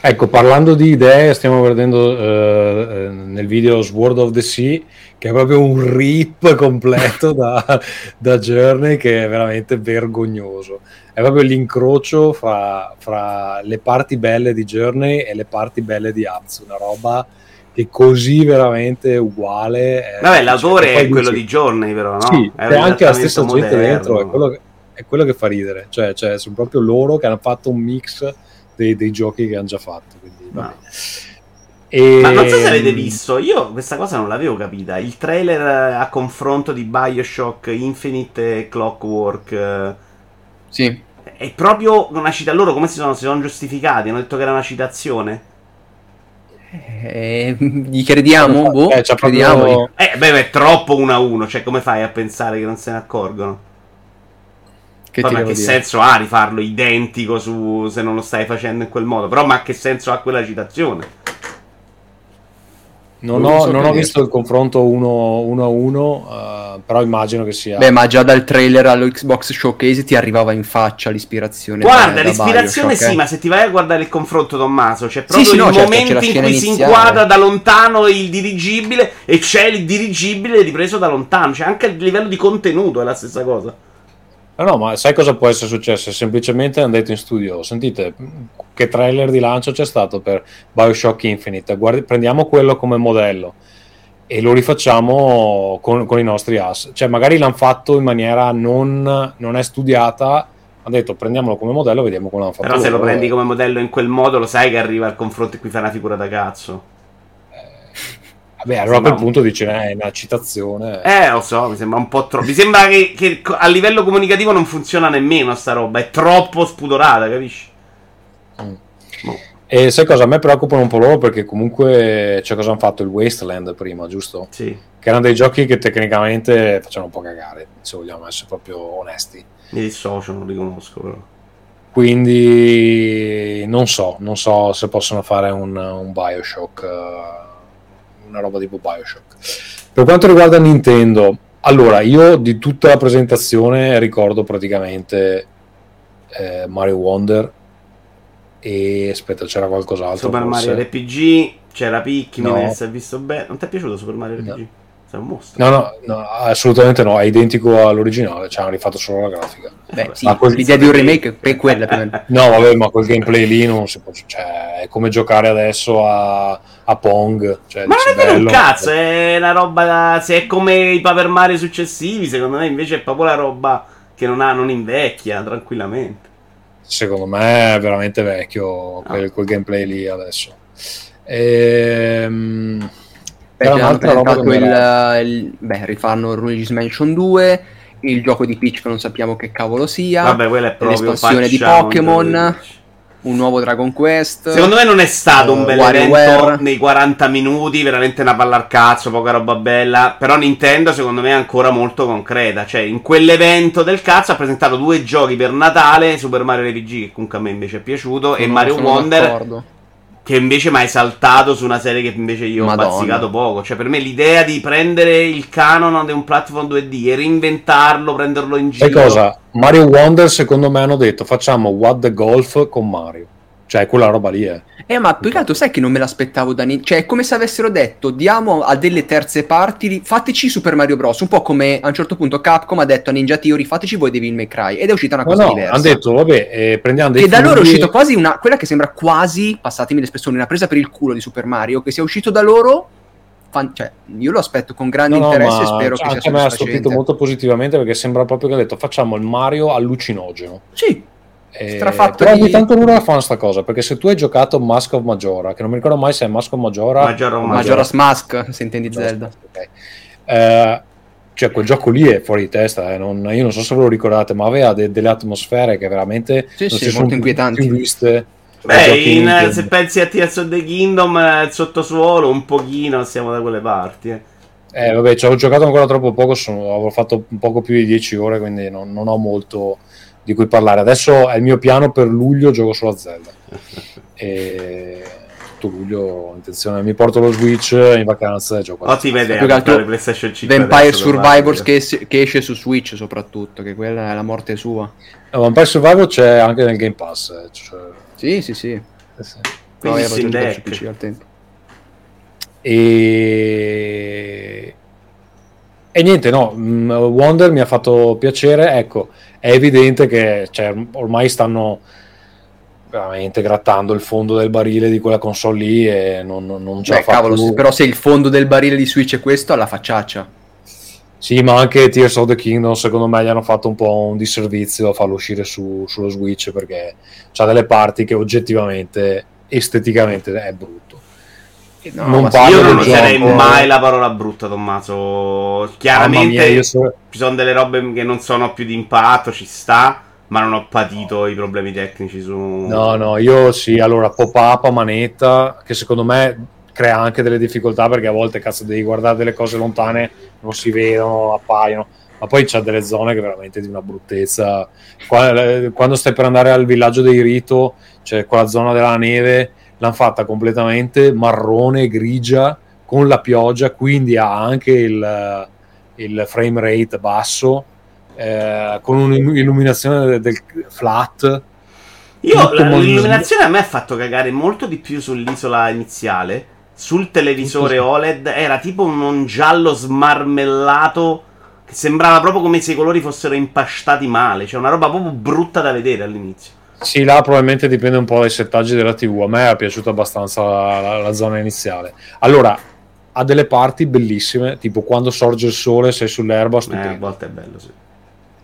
Ecco, parlando di idee, stiamo vedendo uh, nel video Sword of the Sea, che è proprio un rip completo da, da Journey, che è veramente vergognoso è proprio l'incrocio fra, fra, le parti belle di Journey e le parti belle di Apps, una roba che così veramente uguale. Vabbè, l'autore è quello di Journey, però, no? Sì, è anche la stessa gente dentro, è quello, che, è quello, che, fa ridere, cioè, cioè, sono proprio loro che hanno fatto un mix dei, dei giochi che hanno già fatto. Quindi, no. E... Ma non so se avete visto, io questa cosa non l'avevo capita. Il trailer a confronto di Bioshock Infinite e Clockwork. Sì è proprio una cita loro come si sono, si sono giustificati hanno detto che era una citazione eh, gli crediamo? Eh, boh, eh, crediamo. Proprio... Eh, beh, è troppo 1 a 1. Cioè, come fai a pensare che non se ne accorgono? Che, Poi, ma che senso ha rifarlo identico su, se non lo stai facendo in quel modo? Però, ma che senso ha quella citazione? Non, ho, so non ho, visto il confronto 1 a 1, uh, però immagino che sia. Beh, ma già dal trailer allo Xbox Showcase ti arrivava in faccia l'ispirazione. Guarda, da, l'ispirazione sì, eh? ma se ti vai a guardare il confronto, Tommaso, c'è proprio sì, sì, il no, certo, momento in cui si inquadra da lontano il dirigibile e c'è il dirigibile ripreso da lontano. C'è anche a livello di contenuto, è la stessa cosa. No, no, ma sai cosa può essere successo? Semplicemente hanno detto in studio: sentite, che trailer di lancio c'è stato per Bioshock Infinite? Guardi, prendiamo quello come modello e lo rifacciamo con, con i nostri ass. Cioè, magari l'hanno fatto in maniera non, non è studiata. Hanno detto prendiamolo come modello, vediamo come l'hanno fatto. Però se lo prendi come modello in quel modo, lo sai che arriva al confronto e qui fa una figura da cazzo. Vabbè, allora a quel un... punto dice, eh, è una citazione. Eh, lo so, mi sembra un po' troppo. Mi sembra che, che, a livello comunicativo non funziona nemmeno sta roba, è troppo spudorata, capisci? Mm. Boh. E sai cosa? A me preoccupano un po' loro perché comunque c'è cosa hanno fatto il Wasteland prima, giusto? Sì. Che erano dei giochi che tecnicamente facevano un po' cagare, se vogliamo essere proprio onesti. Mi dissocio, non li conosco però. Quindi non so, non so se possono fare un, un Bioshock, uh, una roba tipo Bioshock. Per quanto riguarda Nintendo, allora io di tutta la presentazione ricordo praticamente eh, Mario Wonder e aspetta c'era qualcos'altro. Super forse. Mario RPG, c'era Pikmin, no. si è visto bene. Non ti è piaciuto Super Mario RPG? No. Sei un mostro. No, no, no, assolutamente no, è identico all'originale, ci hanno rifatto solo la grafica. Beh, sì, quel... l'idea di un remake è quella No, vabbè, ma quel gameplay lì non si può... Cioè, è come giocare adesso a, a Pong. Cioè, ma non è vero un cazzo, è una roba... Da... Se è come i Paper Mario successivi, secondo me invece è proprio la roba che non, ha, non invecchia tranquillamente. Secondo me è veramente vecchio quel, ah. quel gameplay lì adesso. Ehm... Beh, un'altra roba il, il, beh, rifanno Luigi's Mansion 2 il gioco di Peach che non sappiamo che cavolo sia Vabbè, quella è proprio l'espansione di Pokémon un nuovo Dragon Quest secondo me non è stato uh, un bel evento nei 40 minuti veramente una palla al cazzo poca roba bella però Nintendo secondo me è ancora molto concreta cioè in quell'evento del cazzo ha presentato due giochi per Natale Super Mario RPG che comunque a me invece è piaciuto sono, e Mario Wonder d'accordo che invece mi hai saltato su una serie che invece io Madonna. ho bazzicato poco. Cioè, per me l'idea di prendere il canon di un platform 2D e reinventarlo, prenderlo in giro. E cosa? Mario Wonder, secondo me, hanno detto facciamo What the Golf con Mario. Cioè, quella roba lì è. Eh, ma più che altro sai che non me l'aspettavo da niente. Cioè, è come se avessero detto: diamo a delle terze parti, fateci Super Mario Bros. Un po' come a un certo punto Capcom ha detto a Ninja Theory: fateci voi Devil May Cry. Ed è uscita una cosa no, no, diversa. Hanno detto, vabbè, eh, prendiamo dei. E da loro è uscito quasi una. Quella che sembra quasi, passatemi l'espressione, una presa per il culo di Super Mario. Che sia uscito da loro. Fan, cioè, io lo aspetto con grande no, interesse e spero che sia Anche a me ha stupito molto positivamente perché sembra proprio che ha detto: facciamo il Mario allucinogeno. Sì eh, però ogni tanto loro la fanno sta cosa perché se tu hai giocato Mask of Majora che non mi ricordo mai se è Mask of Majora Majora Majora's Mask se intendi Zelda okay. eh, cioè quel gioco lì è fuori di testa eh. non, io non so se ve lo ricordate ma aveva de- delle atmosfere che veramente sì, sì, molto inquietanti viste Beh, in, se pensi a Tears of the Kingdom, eh, il sottosuolo, un pochino siamo da quelle parti. Eh. Eh, vabbè, ci ho giocato ancora troppo poco, sono, avevo fatto un poco più di 10 ore, quindi non, non ho molto di cui parlare. Adesso è il mio piano per luglio, gioco solo a Zelda. e tutto luglio ho intenzione, mi porto lo Switch in vacanza e gioco. Oh, ti vede anche PlayStation 5 Vampire Survivors che, che, esce su Switch soprattutto, che quella è la morte sua. No, Vampire Survivor c'è anche nel Game Pass. Eh, cioè... Sì, sì, sì. Eh sì. Quindi no, si PC al tempo. E... e niente, no, mm, Wonder mi ha fatto piacere, ecco, è evidente che cioè, ormai stanno veramente grattando il fondo del barile di quella console lì e non, non la cavolo, se, però se il fondo del barile di Switch è questo, alla facciaccia. Sì, ma anche Tears of the Kingdom secondo me gli hanno fatto un po' un disservizio a farlo uscire su, sullo Switch perché ha delle parti che oggettivamente, esteticamente è brutto. No, non io non userei mai la parola brutta, Tommaso. Chiaramente mia, so... ci sono delle robe che non sono più di impatto, ci sta. Ma non ho patito i problemi tecnici su. No, no, io sì. Allora, pop-up a manetta, che secondo me crea anche delle difficoltà perché a volte cazzo devi guardare delle cose lontane, non si vedono, appaiono. Ma poi c'è delle zone che veramente di una bruttezza. Quando stai per andare al villaggio dei Rito, c'è quella zona della neve l'hanno fatta completamente marrone, grigia, con la pioggia, quindi ha anche il, il frame rate basso, eh, con un'illuminazione del, del flat. Io l'illuminazione a me ha fatto cagare molto di più sull'isola iniziale. Sul televisore OLED era tipo un giallo smarmellato che sembrava proprio come se i colori fossero impastati male, cioè una roba proprio brutta da vedere all'inizio. Sì, là probabilmente dipende un po' dai settaggi della TV. A me è piaciuta abbastanza la, la, la, zona iniziale. Allora, ha delle parti bellissime, tipo quando sorge il sole, sei sull'erba. Eh, a volte è bello, sì.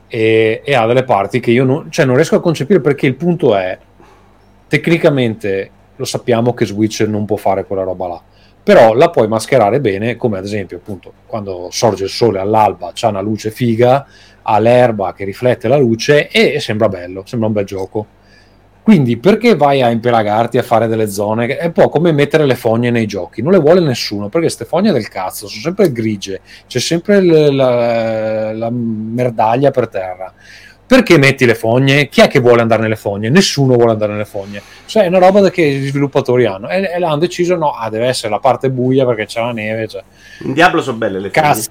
E, e, ha delle parti che io non, cioè non riesco a concepire perché il punto è, tecnicamente lo sappiamo che Switch non può fare quella roba là, però la puoi mascherare bene, come ad esempio appunto quando sorge il sole all'alba c'ha una luce figa, ha l'erba che riflette la luce e sembra bello, sembra un bel gioco. Quindi perché vai a impelagarti a fare delle zone? È un po' come mettere le fogne nei giochi, non le vuole nessuno perché queste fogne del cazzo sono sempre grigie, c'è sempre l- la-, la merdaglia per terra perché metti le fogne? Chi è che vuole andare nelle fogne? Nessuno vuole andare nelle fogne. Cioè, è una roba che gli sviluppatori hanno. E, e l'hanno deciso: no, ah, deve essere la parte buia perché c'è la neve. Cioè. In Diablo sono belle le fogne. Cazzo,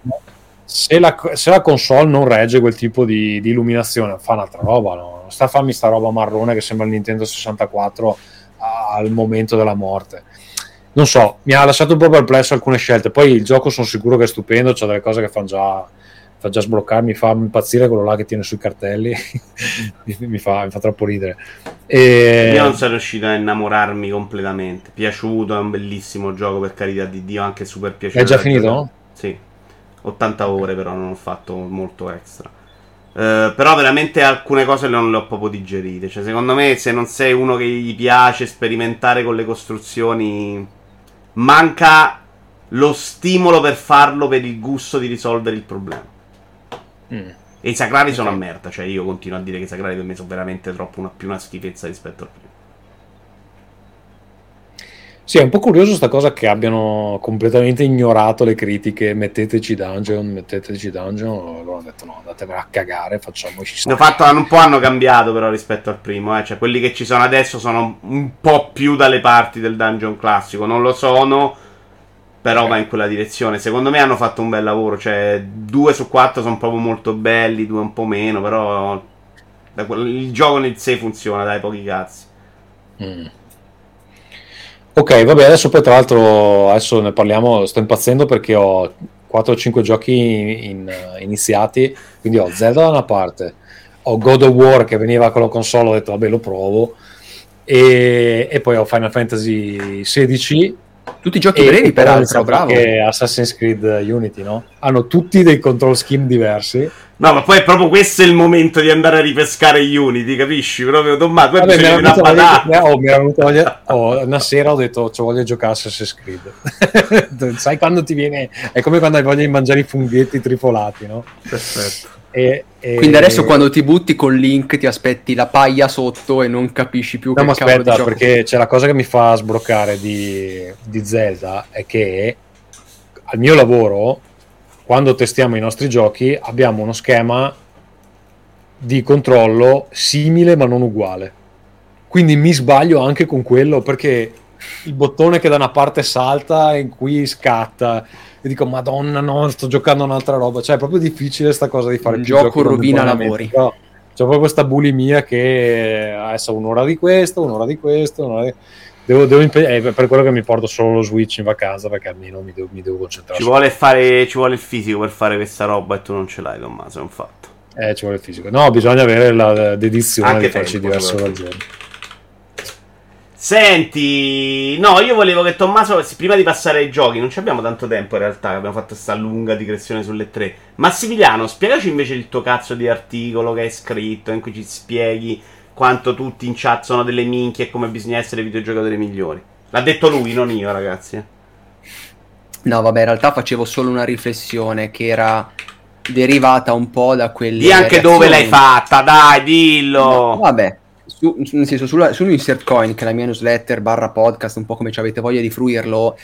se la, se la, console non regge quel tipo di, di illuminazione, fa un'altra roba. No? Sta a farmi sta roba marrone che sembra il Nintendo 64 al momento della morte. Non so, mi ha lasciato un po' perplesso alcune scelte. Poi il gioco sono sicuro che è stupendo, c'è delle cose che fanno già fa già sbloccare, mi fa impazzire quello là che tiene sui cartelli, mi, fa, mi, fa, troppo ridere. E... Io non sono riuscito a innamorarmi completamente, piaciuto, è un bellissimo gioco per carità di Dio, anche super piaciuto. È già finito? Sì, 80 ore però non ho fatto molto extra. Uh, però veramente alcune cose non le ho proprio digerite. Cioè, secondo me, se non sei uno che gli piace sperimentare con le costruzioni, manca lo stimolo per farlo per il gusto di risolvere il problema. Mm. E i sacrali okay. sono a merda, cioè io continuo a dire che i sacrali per me sono veramente troppo una, più una schifezza rispetto al primo. Sì, è un po' curioso sta cosa che abbiano completamente ignorato le critiche, metteteci dungeon, metteteci dungeon, loro hanno detto no, andatevene a cagare, facciamoci stare. Fatto, un po' hanno cambiato però rispetto al primo, eh? cioè quelli che ci sono adesso sono un po' più dalle parti del dungeon classico, non lo sono, però va in quella direzione. Secondo me hanno fatto un bel lavoro. Cioè, due su quattro sono proprio molto belli, due un po' meno. Però il gioco nel sé funziona, dai, pochi cazzi. Mm. Ok, vabbè, adesso poi tra l'altro, adesso ne parliamo, sto impazzendo perché ho 4 o 5 giochi in, in, iniziati, quindi ho Zelda da una parte, ho God of War che veniva con la console, ho detto vabbè lo provo, e, e poi ho Final Fantasy XVI tutti i giochi brevi, peraltro, bravo. Che Assassin's Creed Unity, no? Hanno tutti dei control scheme diversi. No, ma poi è proprio questo il momento di andare a ripescare Unity, capisci? Proprio Tommaso, poi Vabbè, mi voglia, oh, mi era venuta voglia, oh, una sera ho detto, ci voglio giocare Assassin's Creed. Sai quando ti viene... È come quando hai voglia di mangiare i funghetti trifolati, no? Perfetto. E, e... Quindi adesso quando ti butti col link ti aspetti la paglia sotto e non capisci più no, che ma aspetta, perché c'è la cosa che mi fa sbloccare di, di Zelda è che al mio lavoro, quando testiamo i nostri giochi, abbiamo uno schema di controllo simile ma non uguale. Quindi mi sbaglio anche con quello perché il bottone che da una parte salta e qui scatta e dico madonna no sto giocando un'altra roba. Cioè è proprio difficile sta cosa di fare il gioco rovina lavori. Però c'è proprio questa bulimia che adesso un'ora di questo un'ora di questo un'ora di... Devo, devo impe- è per quello che mi porto solo lo Switch in vacanza perché almeno mi devo, mi devo concentrare ci vuole, fare, ci vuole il fisico per fare questa roba e tu non ce l'hai Tommaso è un fatto. Eh ci vuole il fisico. No bisogna avere la dedizione Anche di farci diverse ragioni Senti, no, io volevo che Tommaso, prima di passare ai giochi, non ci abbiamo tanto tempo in realtà, abbiamo fatto questa lunga digressione sulle tre. Massimiliano, spiegaci invece il tuo cazzo di articolo che hai scritto, in cui ci spieghi quanto tutti in chat sono delle minchie e come bisogna essere videogiocatori migliori. L'ha detto lui, non io, ragazzi. No, vabbè, in realtà facevo solo una riflessione che era derivata un po' da quelle. Di anche reazioni. dove l'hai fatta, dai, dillo. No, vabbè, su, nel senso, sulla, su Insert Coin, che è la mia newsletter barra podcast, un po' come ci avete voglia di fruirlo,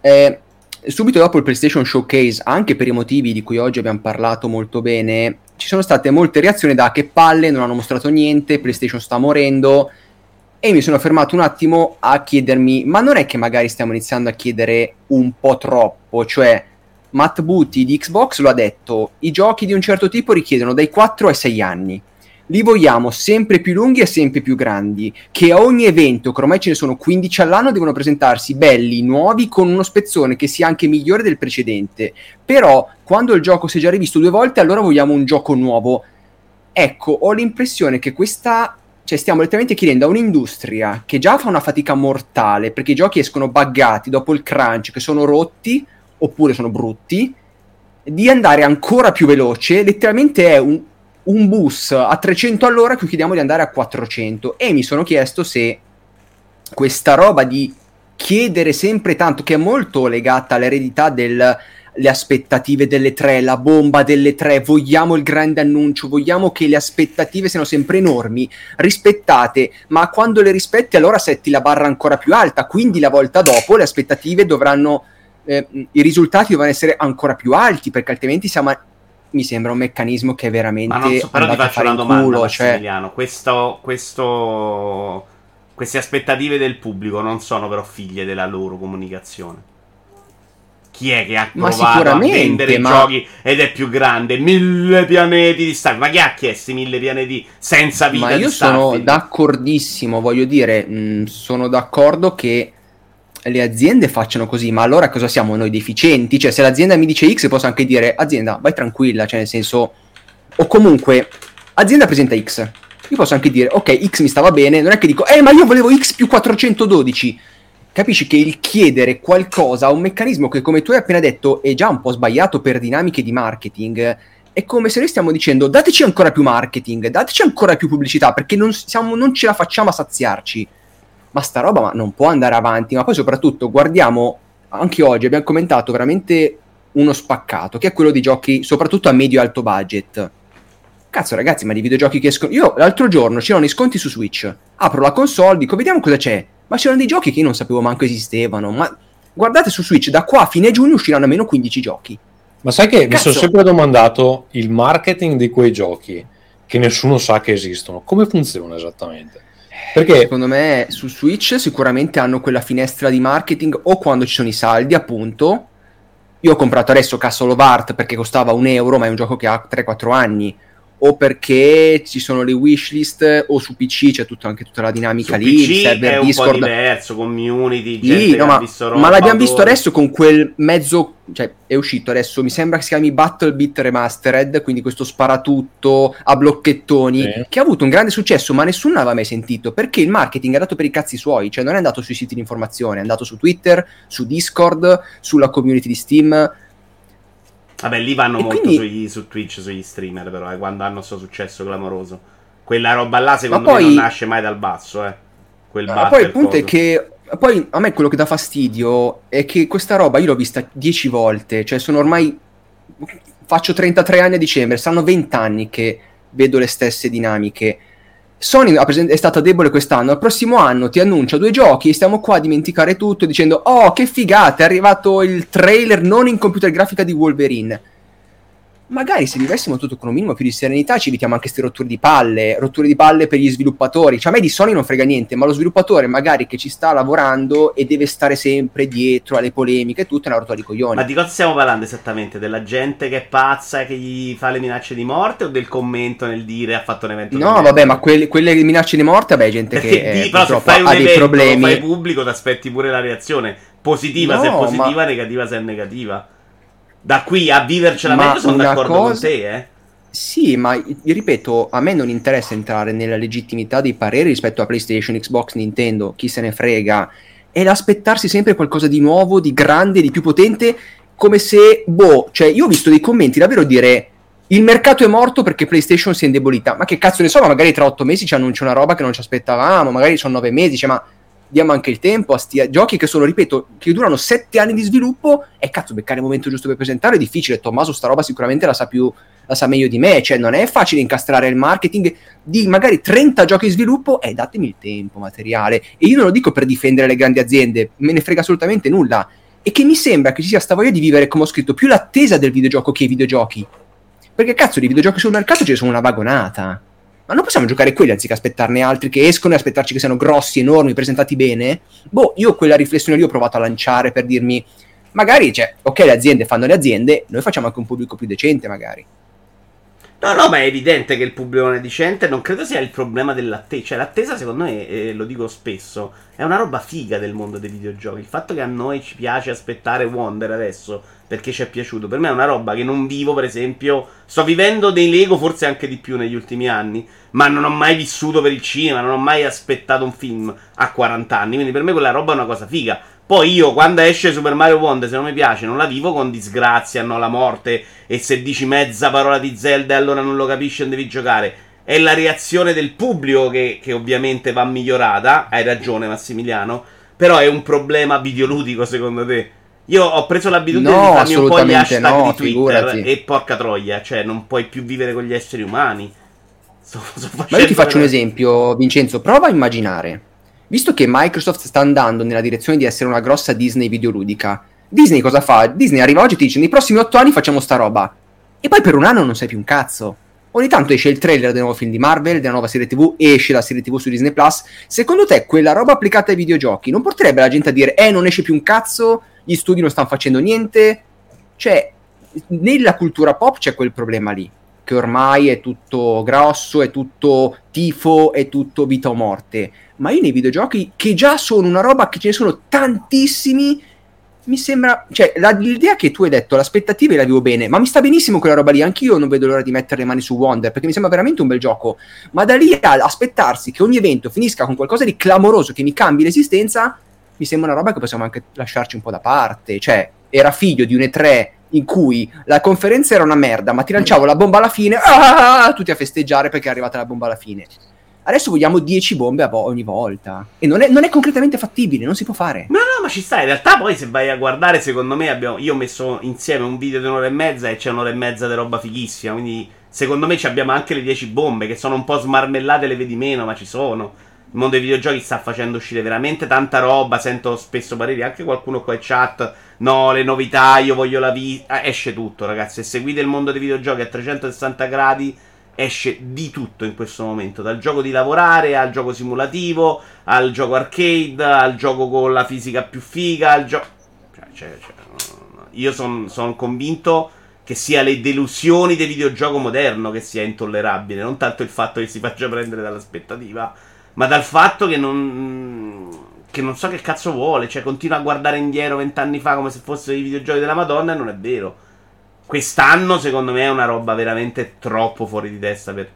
eh, subito dopo il PlayStation Showcase, anche per i motivi di cui oggi abbiamo parlato molto bene, ci sono state molte reazioni da che palle, non hanno mostrato niente, PlayStation sta morendo, e mi sono fermato un attimo a chiedermi, ma non è che magari stiamo iniziando a chiedere un po' troppo, cioè... Matt Booty di Xbox lo ha detto, i giochi di un certo tipo richiedono dai 4 ai 6 anni li vogliamo sempre più lunghi e sempre più grandi, che a ogni evento, che ormai ce ne sono 15 all'anno, devono presentarsi belli, nuovi, con uno spezzone che sia anche migliore del precedente. Però, quando il gioco si è già rivisto due volte, allora vogliamo un gioco nuovo. Ecco, ho l'impressione che questa cioè stiamo letteralmente chiedendo a un'industria che già fa una fatica mortale perché i giochi escono buggati dopo il crunch, che sono rotti oppure sono brutti, di andare ancora più veloce. Letteralmente è un, un bus a 300 all'ora chiediamo di andare a 400 e mi sono chiesto se questa roba di chiedere sempre tanto, che è molto legata all'eredità del le aspettative delle tre, la bomba delle tre, vogliamo il grande annuncio, vogliamo che le aspettative siano sempre enormi, rispettate, ma quando le rispetti allora setti la barra ancora più alta, quindi la volta dopo le aspettative dovranno, eh, i risultati dovranno essere ancora più alti, perché altrimenti siamo... Mi sembra un meccanismo che è veramente... Ma non so, però ti faccio una domanda, culo, cioè... questo, questo, queste aspettative del pubblico non sono però figlie della loro comunicazione chi è che ha provato a vendere ma... giochi ed è più grande? Mille pianeti di Starfield. Ma chi ha chiesto mille pianeti senza vita? Ma io sono d'accordissimo, voglio dire, mh, mm, sono d'accordo che le aziende facciano così, ma allora cosa siamo noi deficienti? Cioè, se l'azienda mi dice X, posso anche dire azienda, vai tranquilla, cioè nel senso, o comunque azienda presenta X. Io posso anche dire, ok, X mi stava bene, non è che dico, eh, ma io volevo X più 412 capisci che il chiedere qualcosa a un meccanismo che, come tu hai appena detto, è già un po' sbagliato per dinamiche di marketing. È come se noi stiamo dicendo dateci ancora più marketing, dateci ancora più pubblicità, perché non, siamo, non ce la facciamo a saziarci. Ma sta roba ma non può andare avanti, ma poi soprattutto guardiamo, anche oggi abbiamo commentato veramente uno spaccato, che è quello di giochi soprattutto a medio e alto budget. Cazzo ragazzi, ma di videogiochi che escono... Io l'altro giorno c'erano i sconti su Switch, apro la console, dico vediamo cosa c'è ma c'erano dei giochi che io non sapevo manco esistevano. Ma guardate su Switch, da qua a fine giugno usciranno almeno 15 giochi. Ma sai che Cazzo. mi sono sempre domandato il marketing di quei giochi che nessuno sa che esistono, come funziona esattamente? Perché secondo me su Switch sicuramente hanno quella finestra di marketing o quando ci sono i saldi, appunto. Io ho comprato adesso Castle of Art perché costava un euro, ma è un gioco che ha 3-4 anni o perché ci sono le wishlist o su PC c'è tutta, anche tutta la dinamica su lì, PC il server è Discord. un po' diverso, community, sì, no, ma, ma, l'abbiamo visto adesso con quel mezzo, cioè è uscito adesso, mi sembra che si chiami Battle Beat Remastered, quindi questo sparatutto a blocchettoni, sì. che ha avuto un grande successo, ma nessuno l'aveva mai sentito, perché il marketing è andato per i cazzi suoi, cioè non è andato sui siti di informazione, è andato su Twitter, su Discord, sulla community di Steam, Vabbè, lì vanno e molto quindi... sugli, su Twitch, sugli streamer, però, eh, quando hanno questo successo clamoroso. Quella roba là, secondo poi... me, non nasce mai dal basso, eh. Quel Ma poi il punto coso. è che poi a me quello che dà fastidio è che questa roba io l'ho vista dieci volte, cioè sono ormai faccio 33 anni a dicembre, saranno 20 anni che vedo le stesse dinamiche. Sony è stata debole quest'anno, al prossimo anno ti annuncia due giochi e stiamo qua a dimenticare tutto dicendo oh che figata è arrivato il trailer non in computer grafica di Wolverine magari se vivessimo tutto con un minimo più di serenità ci evitiamo anche queste rotture di palle, rotture di palle per gli sviluppatori. Cioè a me di Sony non frega niente, ma lo sviluppatore magari che ci sta lavorando e deve stare sempre dietro alle polemiche e tutto è una rottura di coglioni. Ma di cosa stiamo parlando esattamente? Della gente che è pazza e che gli fa le minacce di morte o del commento nel dire ha fatto un evento? No, vabbè, ma quelle, quelle minacce di morte, vabbè, gente Perché che di, eh, però se fai un ha evento, dei problemi. Fai pubblico, ti aspetti pure la reazione positiva no, se è positiva, ma... negativa se è negativa. Da qui a vivercela ma meglio sono d'accordo cosa... con te, eh. Sì, ma ripeto, a me non interessa entrare nella legittimità dei pareri rispetto a PlayStation, Xbox, Nintendo, chi se ne frega. È l'aspettarsi sempre qualcosa di nuovo, di grande, di più potente, come se, boh, cioè io ho visto dei commenti davvero dire il mercato è morto perché PlayStation si è indebolita. Ma che cazzo ne so, ma magari tra otto mesi ci annuncia una roba che non ci aspettavamo, magari sono nove mesi, cioè, ma diamo anche il tempo a sti giochi che sono, ripeto, che durano sette anni di sviluppo e cazzo, beccare il momento giusto per presentare è difficile. Tommaso sta roba sicuramente la sa più, la sa meglio di me, cioè non è facile incastrare il marketing di magari 30 giochi in sviluppo e eh, datemi il tempo materiale. E io non lo dico per difendere le grandi aziende, me ne frega assolutamente nulla. E che mi sembra che ci sia sta voglia di vivere, come ho scritto, più l'attesa del videogioco che i videogiochi. Perché cazzo di videogiochi sul mercato ce ne sono una vagonata ma non possiamo giocare quelli anziché aspettarne altri che escono e aspettarci che siano grossi, enormi, presentati bene? Boh, io quella riflessione lì ho provato a lanciare per dirmi, magari, cioè, ok, le aziende fanno le aziende, noi facciamo anche un pubblico più decente, magari. No, no, ma è evidente che il pubblico decente. Non credo sia il problema dell'attesa. Cioè, l'attesa, secondo me, eh, lo dico spesso, è una roba figa del mondo dei videogiochi. Il fatto che a noi ci piace aspettare Wonder adesso perché ci è piaciuto, per me è una roba che non vivo, per esempio. Sto vivendo dei Lego, forse anche di più negli ultimi anni. Ma non ho mai vissuto per il cinema, non ho mai aspettato un film a 40 anni. Quindi per me quella roba è una cosa figa. Poi io quando esce Super Mario Wonder, se non mi piace, non la vivo con disgrazia, no, la morte. E se dici mezza parola di Zelda, allora non lo capisci, non devi giocare. È la reazione del pubblico che, che ovviamente va migliorata. Hai ragione, Massimiliano. Però è un problema videoludico secondo te? Io ho preso l'abitudine no, di farmi un po' gli hashtag no, di Twitter figurati. e porca troia, cioè non puoi più vivere con gli esseri umani. Sto, sto Ma io ti faccio un esempio, Vincenzo, prova a immaginare. Visto che Microsoft sta andando nella direzione di essere una grossa Disney videoludica, Disney cosa fa? Disney arriva oggi e ti dice nei prossimi otto anni facciamo sta roba. E poi per un anno non sai più un cazzo. Ogni tanto esce il trailer del nuovo film di Marvel, della nuova serie TV, esce la serie TV su Disney Plus. Secondo te quella roba applicata ai videogiochi non porterebbe la gente a dire eh non esce più un cazzo, gli studi non stanno facendo niente? Cioè, nella cultura pop c'è quel problema lì, che ormai è tutto grosso, è tutto tifo, è tutto vita o morte. Ma io nei videogiochi, che già sono una roba che ce ne sono tantissimi, mi sembra, cioè, la, l'idea che tu hai detto, l'aspettativa la vivo bene, ma mi sta benissimo quella roba lì. Anch'io non vedo l'ora di mettere le mani su Wonder perché mi sembra veramente un bel gioco. Ma da lì a aspettarsi che ogni evento finisca con qualcosa di clamoroso che mi cambi l'esistenza, mi sembra una roba che possiamo anche lasciarci un po' da parte. Cioè, era figlio di un E3 in cui la conferenza era una merda, ma ti lanciavo la bomba alla fine, ah, tutti a festeggiare perché è arrivata la bomba alla fine. Adesso vogliamo 10 bombe ogni volta. E non è, non è, concretamente fattibile, non si può fare. No, no, ma ci sta. In realtà, poi se vai a guardare, secondo me, abbiamo, io ho messo insieme un video di un'ora e mezza e c'è un'ora e mezza di roba fighissima. Quindi, secondo me, abbiamo anche le 10 bombe che sono un po' smarmellate, le vedi meno, ma ci sono. Il mondo dei videogiochi sta facendo uscire veramente tanta roba. Sento spesso pareri anche qualcuno qua in chat. No, le novità, io voglio la vita. esce tutto, ragazzi. Se seguite il mondo dei videogiochi a 360 gradi esce di tutto in questo momento, dal gioco di lavorare al gioco simulativo, al gioco arcade, al gioco con la fisica più figa, al gioco... Cioè, cioè, cioè, io sono son convinto che sia le delusioni del videogioco moderno che sia intollerabile, non tanto il fatto che si faccia prendere dall'aspettativa, ma dal fatto che non... Che non so che cazzo vuole, cioè continua a guardare indietro vent'anni fa come se fossero i videogiochi della Madonna e non è vero quest'anno secondo me è una roba veramente troppo fuori di testa per,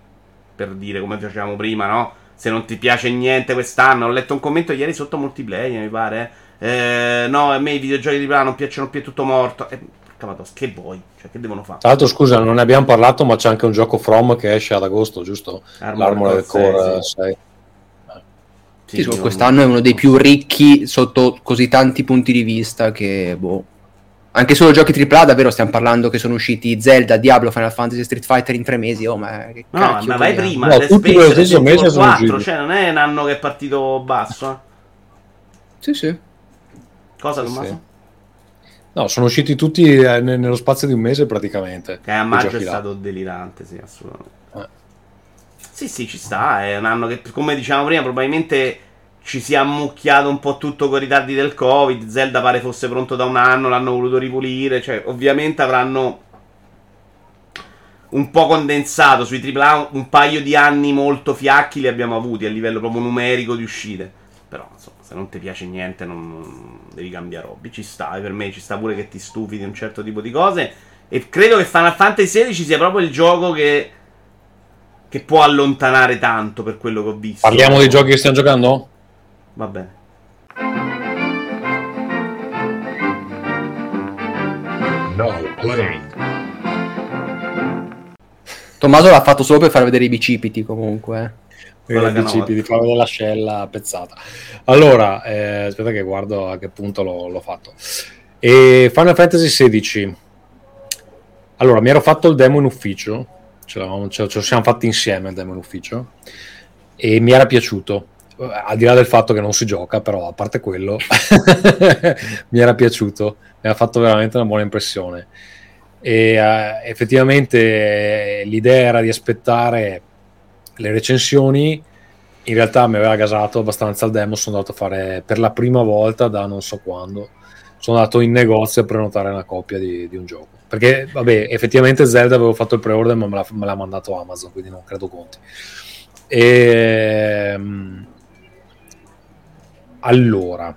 per dire come facevamo prima, no? Se non ti piace niente quest'anno, ho letto un commento ieri sotto multiplayer, mi pare. Eh, no, a me i videogiochi di prima non piacciono più, è tutto morto. Eh, che vuoi? Cioè, che devono fare? Tra l'altro, scusa, non ne abbiamo parlato, ma c'è anche un gioco From che esce ad agosto, giusto? Armored Core 6. 6. Sì, sì, quest'anno è uno dei più ricchi sotto così tanti punti di vista che, boh, anche solo giochi AAA, davvero stiamo parlando che sono usciti Zelda, Diablo, Final Fantasy, Street Fighter in tre mesi. Oh, ma che no, ma vai prima, no, tutti nello stesso mese sono 4, cioè non è un anno che è partito basso. Eh. Sì, sì. Cosa, Tommaso? Sì. No, sono usciti tutti eh, nello spazio di un mese praticamente. Che a maggio è stato delirante, sì, assolutamente. Sì, sì, ci sta. È un anno che, come dicevamo prima, probabilmente ci si è ammucchiato un po' tutto con i ritardi del Covid. Zelda pare fosse pronto da un anno, l'hanno voluto ripulire. Cioè, ovviamente avranno un po' condensato sui AAA. Un paio di anni molto fiacchi li abbiamo avuti a livello proprio numerico di uscite. Però, insomma, se non ti piace niente, non devi cambiare hobby. Ci sta, e per me ci sta pure che ti stufi di un certo tipo di cose. E credo che Final Fantasy XVI sia proprio il gioco che. Che può allontanare tanto per quello che ho visto. Parliamo dei giochi che stiamo giocando? Va bene. No playing. Tommaso l'ha fatto solo per far vedere i bicipiti comunque. Eh. I bicipiti, far vedere l'ascella pezzata. Allora, eh, aspetta che guardo a che punto l'ho, l'ho fatto. E Final Fantasy XVI. Allora, mi ero fatto il demo in ufficio. Ce, ce, ce lo siamo fatti insieme il demo in ufficio. E mi era piaciuto al di là del fatto che non si gioca, però a parte quello, mi era piaciuto, mi ha fatto veramente una buona impressione. E uh, effettivamente l'idea era di aspettare le recensioni. In realtà mi aveva gasato abbastanza il demo. Sono andato a fare per la prima volta da non so quando. Sono andato in negozio a prenotare una copia di, di un gioco. Perché, vabbè, effettivamente Zelda avevo fatto il pre-order, ma me l'ha, me l'ha mandato Amazon, quindi non credo conti. E, um, allora,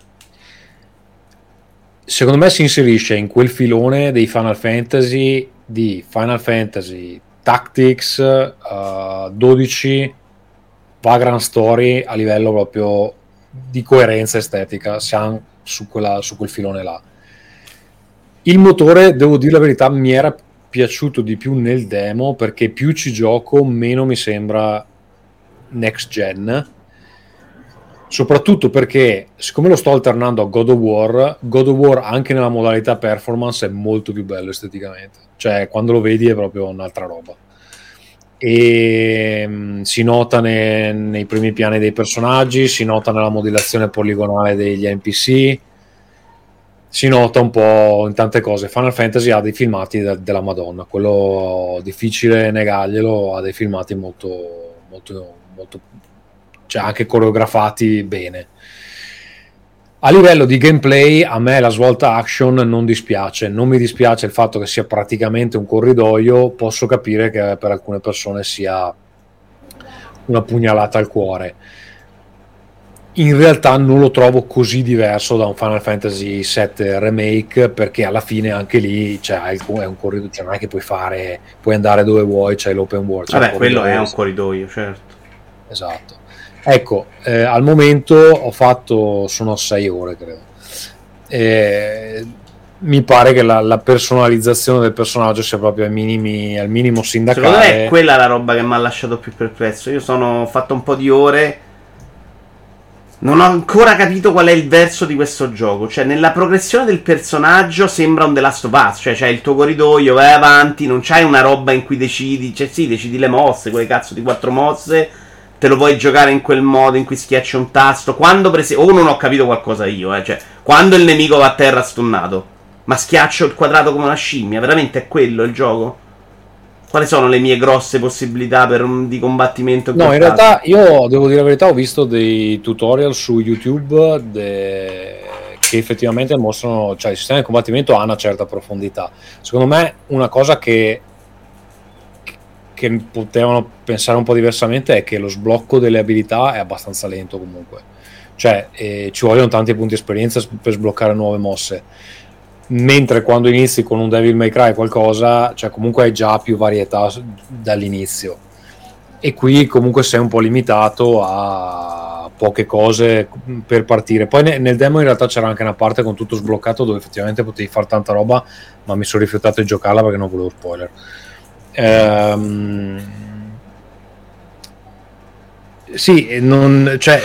secondo me si inserisce in quel filone dei Final Fantasy di Final Fantasy Tactics uh, 12 Vagrant Story a livello proprio di coerenza estetica siamo su, quella, su quel filone là il motore devo dire la verità mi era piaciuto di più nel demo perché più ci gioco meno mi sembra next gen Soprattutto perché, siccome lo sto alternando a God of War, God of War anche nella modalità performance è molto più bello esteticamente. Cioè, quando lo vedi è proprio un'altra roba. E mh, mm, si nota ne, nei primi piani dei personaggi, si nota nella modellazione poligonale degli NPC, si nota un po' in tante cose. Final Fantasy ha dei filmati de- della Madonna, quello difficile negarglielo, ha dei filmati molto, molto, molto cioè anche coreografati bene. A livello di gameplay, a me la svolta action non dispiace. Non mi dispiace il fatto che sia praticamente un corridoio. Posso capire che per alcune persone sia una pugnalata al cuore. In realtà non lo trovo così diverso da un Final Fantasy VII Remake perché alla fine anche lì cioè, è un corridoio, cioè non è che puoi fare, puoi andare dove vuoi, c'è l'open world. Vabbè, quello è un corridoio, certo. Esatto Ecco, eh, al momento ho fatto, sono 6 ore credo. Eh, mi pare che la, la, personalizzazione del personaggio sia proprio ai minimi, al minimo sindacale. Secondo me è quella la roba che mi ha lasciato più perplesso. Io sono fatto un po' di ore. Non ho ancora capito qual è il verso di questo gioco. Cioè, nella progressione del personaggio sembra un The Last of Us. Cioè, c'è il tuo corridoio, vai avanti, non c'hai una roba in cui decidi. Cioè, sì, decidi le mosse, quelle cazzo di quattro mosse te lo vuoi giocare in quel modo in cui schiacci un tasto. Quando prese. O non ho capito qualcosa io, eh. Cioè, quando il nemico va a terra stunnato. Ma schiaccio il quadrato come una scimmia. Veramente è quello il gioco? Quali sono le mie grosse possibilità per, di combattimento? No, in realtà io devo dire la verità, ho visto dei tutorial su YouTube de... che effettivamente mostrano, cioè il sistema di combattimento ha una certa profondità. Secondo me una cosa che che potevano pensare un po' diversamente è che lo sblocco delle abilità è abbastanza lento comunque. Cioè, eh, ci vogliono tanti punti esperienza per sbloccare nuove mosse. Mentre quando inizi con un Devil May Cry qualcosa, cioè comunque hai già più varietà dall'inizio. E qui comunque sei un po' limitato a poche cose per partire. Poi nel demo in realtà c'era anche una parte con tutto sbloccato dove effettivamente potevi fare tanta roba, ma mi sono rifiutato di giocarla perché non volevo spoiler. Ehm, sì, non, cioè,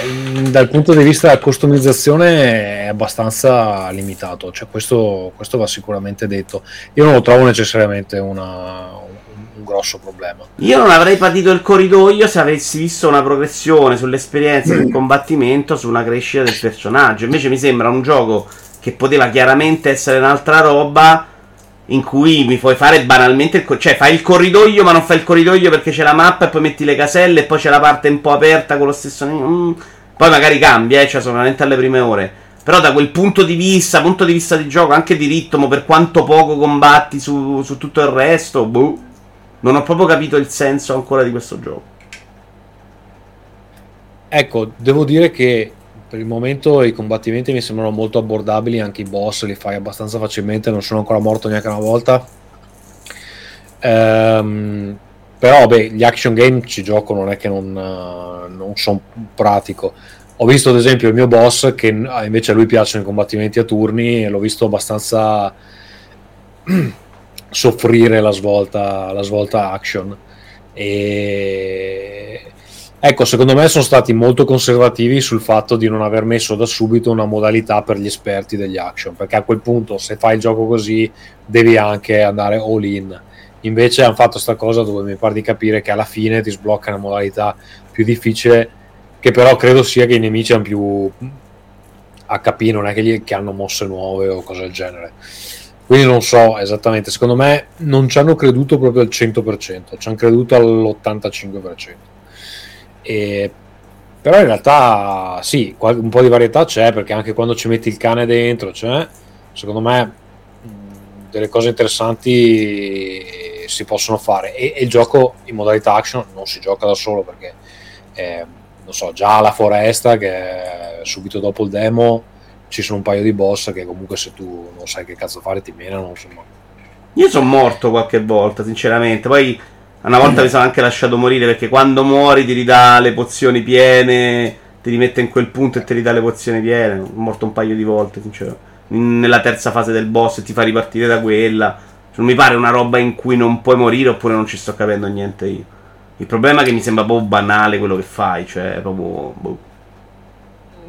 dal punto di vista della customizzazione è abbastanza limitato, cioè, questo, questo, va sicuramente detto. Io non lo trovo necessariamente una, un, un, grosso problema. Io non avrei patito il corridoio se avessi visto una progressione sull'esperienza del combattimento, su una crescita del personaggio. Invece mi sembra un gioco che poteva chiaramente essere un'altra roba in cui mi puoi fare banalmente il, cioè fai il corridoio ma non fai il corridoio perché c'è la mappa e poi metti le caselle e poi c'è la parte un po' aperta con lo stesso mm, poi magari cambia eh, cioè veramente alle prime ore. Però da quel punto di vista punto di vista di gioco anche di ritmo per quanto poco combatti su, su tutto il resto boh, non ho proprio capito il senso ancora di questo gioco. Ecco devo dire che per il momento i combattimenti mi sembrano molto abbordabili, anche i boss li fai abbastanza facilmente, non sono ancora morto neanche una volta. Ehm, però beh, gli action game ci gioco, non è che non, non sono pratico. Ho visto ad esempio il mio boss che invece a lui piacciono i combattimenti a turni e l'ho visto abbastanza soffrire la svolta, la svolta action. E Ecco, secondo me sono stati molto conservativi sul fatto di non aver messo da subito una modalità per gli esperti degli action, perché a quel punto se fai il gioco così devi anche andare all in. Invece hanno fatto questa cosa dove mi pare di capire che alla fine ti sblocca una modalità più difficile, che però credo sia che i nemici hanno più HP, non è che, gli, che hanno mosse nuove o cose del genere. Quindi non so esattamente, secondo me non ci hanno creduto proprio al 100%, ci hanno creduto all'85%. E, però in realtà sì, un po' di varietà c'è perché anche quando ci metti il cane dentro, c'è, secondo me delle cose interessanti si possono fare e, e, il gioco in modalità action non si gioca da solo perché eh, non so, già la foresta che subito dopo il demo ci sono un paio di boss che comunque se tu non sai che cazzo fare ti menano insomma. Io sono morto qualche volta sinceramente poi una volta mi sono anche lasciato morire perché quando muori ti ridà le pozioni piene, ti rimette in quel punto e ti ridà le pozioni piene. Ho morto un paio di volte, sinceramente. Nella terza fase del boss e ti fa ripartire da quella. Non mi pare una roba in cui non puoi morire oppure non ci sto capendo niente io. Il problema è che mi sembra proprio banale quello che fai, cioè proprio... Boh.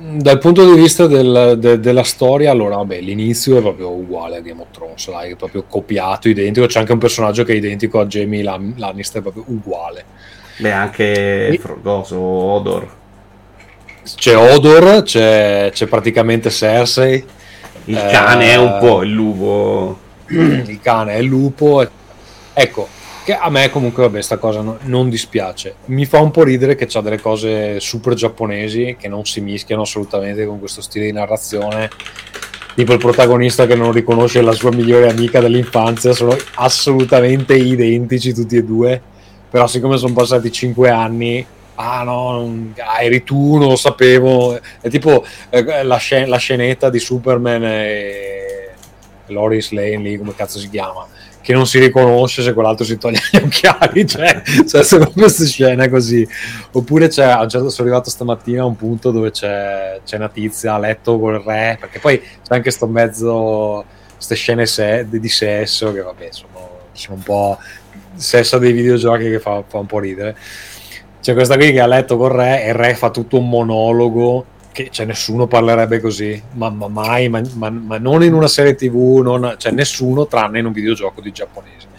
Dal punto di vista del, de, della storia, allora, vabbè, l'inizio è proprio uguale a Game of Thrones, là, è proprio copiato, identico. C'è anche un personaggio che è identico a Jamie Lannister, è proprio uguale. Beh, anche e... Frogoso, Odor. C'è Odor, c'è, c'è praticamente Cersei. Il cane eh, è un po' il lupo. Il cane è il lupo. Ecco, che a me comunque vabbè sta cosa no, non dispiace. Mi fa un po' ridere che c'ha delle cose super giapponesi che non si mischiano assolutamente con questo stile di narrazione. Tipo il protagonista che non riconosce la sua migliore amica dell'infanzia sono assolutamente identici tutti e due. Però siccome sono passati cinque anni ah no ah, eri tu non lo sapevo. È tipo eh, la, scen- la, scenetta di Superman e Loris Lane lì come cazzo si chiama che non si riconosce se quell'altro si toglie gli occhiali, cioè, cioè sono queste scene così. Oppure c'è, a un certo, sono arrivato stamattina a un punto dove c'è, c'è una tizia a letto col re, perché poi c'è anche sto mezzo, queste scene se, di sesso che vabbè sono, sono un po' sesso dei videogiochi che fa, fa un po' ridere. C'è questa qui che ha letto col re e il re fa tutto un monologo che cioè, nessuno parlerebbe così, ma, ma mai, ma, ma, ma, non in una serie tv, non, cioè nessuno tranne in un videogioco di giapponese.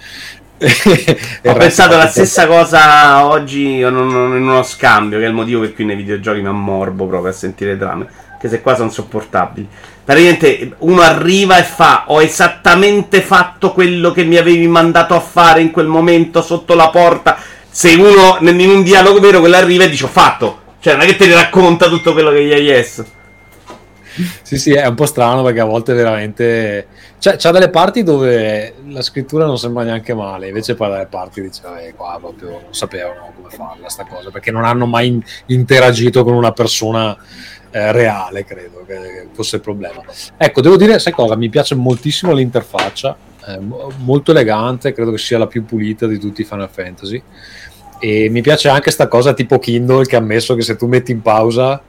Ho pensato la stessa cosa oggi in uno scambio, che è il motivo per cui nei videogiochi mi ammorbo proprio a sentire trame, che se qua sono sopportabili. Praticamente uno arriva e fa: Ho esattamente fatto quello che mi avevi mandato a fare in quel momento sotto la porta. Se uno in un dialogo vero quello arriva e dice: Ho fatto cioè, non è che te ne racconta tutto quello che gli hai chiesto. Sì, sì, è un po' strano perché a volte veramente. Cioè, c'ha delle parti dove la scrittura non sembra neanche male, invece poi dalle parti dice, eh, qua proprio non sapevano come farla sta cosa, perché non hanno mai in- interagito con una persona eh, reale, credo che fosse il problema. Ecco, devo dire, sai cosa? Mi piace moltissimo l'interfaccia, eh, molto elegante, credo che sia la più pulita di tutti i Final Fantasy e mi piace anche sta cosa tipo Kindle che ha ammesso che se tu metti in pausa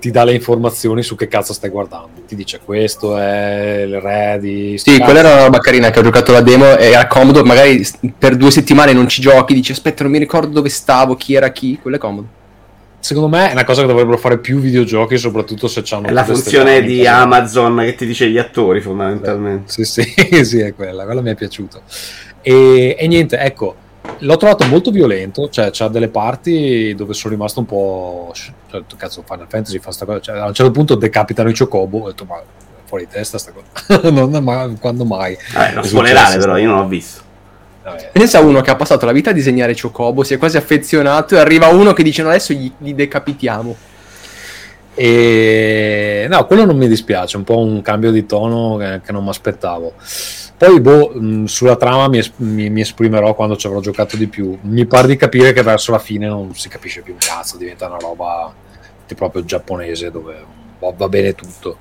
ti dà le informazioni su che cazzo stai guardando. Ti dice questo è il re di... Sì, quella era una roba carina che ho giocato la demo e era comodo, magari per due settimane non ci giochi, dici aspetta non mi ricordo dove stavo, chi era chi, quello è comodo. Secondo me è una cosa che dovrebbero fare più videogiochi, soprattutto se c'hanno... È la funzione di Amazon che ti dice gli attori fondamentalmente. Sì, sì, sì, è quella, quella mi è piaciuto. E, e niente, ecco L'ho trovato molto violento, cioè c'ha delle parti dove sono rimasto un po'... Cioè, cazzo, Final Fantasy fa sta cosa, cioè, a un certo punto decapitano i chocobo, ho detto ma fuori di testa sta cosa, non, ma, quando mai? Eh, non spoilerare però, io non l'ho visto. Vabbè. Pensa a uno che ha passato la vita a disegnare Chocobo, si è quasi affezionato e arriva uno che dice no adesso gli, gli decapitiamo. E no, quello non mi dispiace, un po' un cambio di tono che, che non mi aspettavo. Poi, boh, mh, sulla trama mi, es- mi, mi, esprimerò quando ci avrò giocato di più. Mi pare di capire che verso la fine non si capisce più un cazzo, diventa una roba di proprio giapponese dove va bene tutto.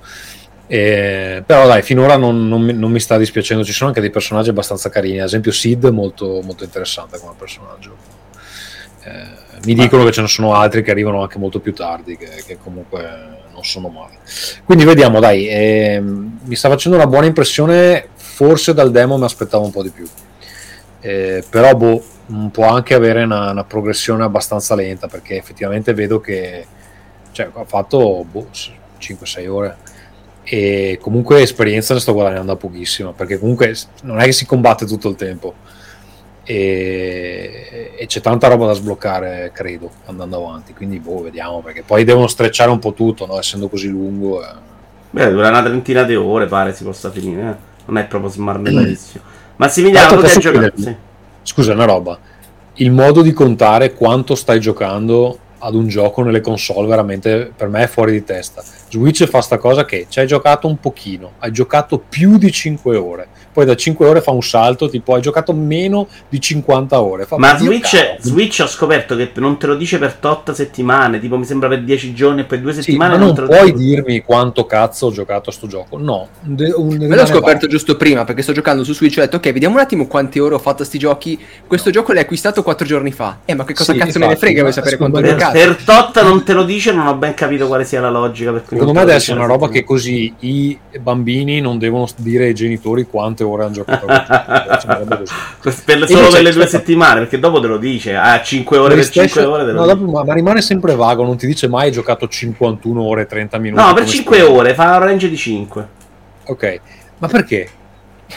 E, però dai, finora non, non, mi, non, mi, sta dispiacendo. Ci sono anche dei personaggi abbastanza carini. Ad esempio, Sid, molto, molto interessante come personaggio. Eh, mi dicono che ce ne sono altri che arrivano anche molto più tardi, che, che comunque non sono male. Quindi vediamo, dai, eh, mi sta facendo una buona impressione forse dal demo mi aspettavo un po' di più. Eh, però boh, può anche avere una, una, progressione abbastanza lenta perché effettivamente vedo che cioè, ha fatto boh, 5-6 ore e comunque esperienza ne sto guadagnando pochissima perché comunque non è che si combatte tutto il tempo e, e c'è tanta roba da sbloccare credo andando avanti quindi boh vediamo perché poi devono strecciare un po' tutto no? essendo così lungo eh. beh dura una trentina di ore pare si possa finire eh non è proprio smarmellatissimo. Massimiliano, tu hai giocato? Sì. Scusa, una roba. Il modo di contare quanto stai giocando ad un gioco nelle console veramente per me è fuori di testa. Switch fa sta cosa che ci hai giocato un pochino, hai giocato più di 5 ore poi da 5 ore fa un salto, tipo hai giocato meno di 50 ore. Fa Ma Switch, Switch, ho scoperto che non te lo dice per tot settimane, tipo mi sembra per 10 giorni e poi 2 settimane. Sì, ma non, non puoi dico. dirmi quanto cazzo ho giocato a sto gioco, no. De- Me l'ho scoperto va. giusto prima perché sto giocando su Switch e ho detto ok, vediamo un attimo quante ore ho fatto a sti giochi. Questo no. gioco l'hai acquistato 4 giorni fa. Eh, ma che cosa sì, cazzo infatti, me ne frega? Vuoi sapere quanto ho giocato? Per tot non te lo dice, non ho ben capito quale sia la logica. Secondo me adesso è una roba che così i bambini non devono dire ai genitori quante ore hanno giocato. per solo per le due settimane, perché dopo te lo dice, a ah, 5 ore per 5 ore. No, dopo, ma, ma, rimane sempre vago, non ti dice mai hai giocato 51 ore e 30 minuti. No, per 5 spero. ore, fa un range di 5. Ok, ma perché?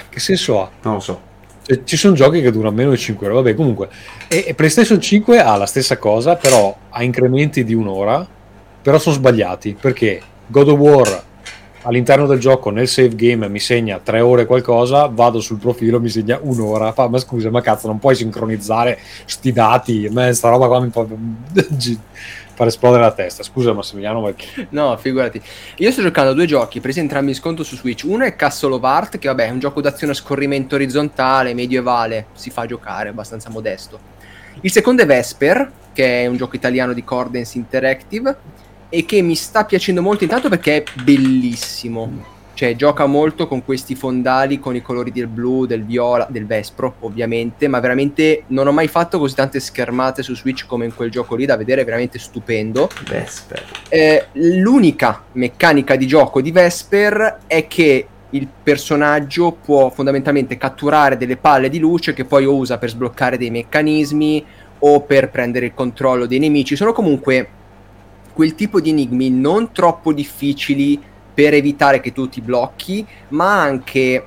Che senso ha? Non lo so. Cioè, ci sono giochi che durano meno di 5 ore, vabbè comunque. E, e PlayStation 5 ha la stessa cosa, però ha incrementi di un'ora, però sono sbagliati, perché God of War all'interno del gioco nel save game mi segna 3 ore qualcosa, vado sul profilo mi segna un'ora. Fa, ma scusa, ma cazzo, non puoi sincronizzare sti dati? A me sta roba qua mi fa far esplodere la testa. Scusa Massimiliano, ma... No, figurati. Io sto giocando a due giochi presi entrambi in sconto su Switch. Uno è Castle of Art, che vabbè è un gioco d'azione a scorrimento orizzontale, medievale, si fa giocare, abbastanza modesto. Il secondo è Vesper, che è un gioco italiano di Cordens Interactive e che mi sta piacendo molto intanto perché è bellissimo. Cioè, gioca molto con questi fondali con i colori del blu, del viola, del Vespro, ovviamente, ma veramente non ho mai fatto così tante schermate su Switch come in quel gioco lì, da vedere veramente stupendo. Vesper. Eh, l'unica meccanica di gioco di Vesper è che il personaggio può fondamentalmente catturare delle palle di luce che poi usa per sbloccare dei meccanismi o per prendere il controllo dei nemici. Sono comunque quel tipo di enigmi non troppo difficili per evitare che tu ti blocchi, ma anche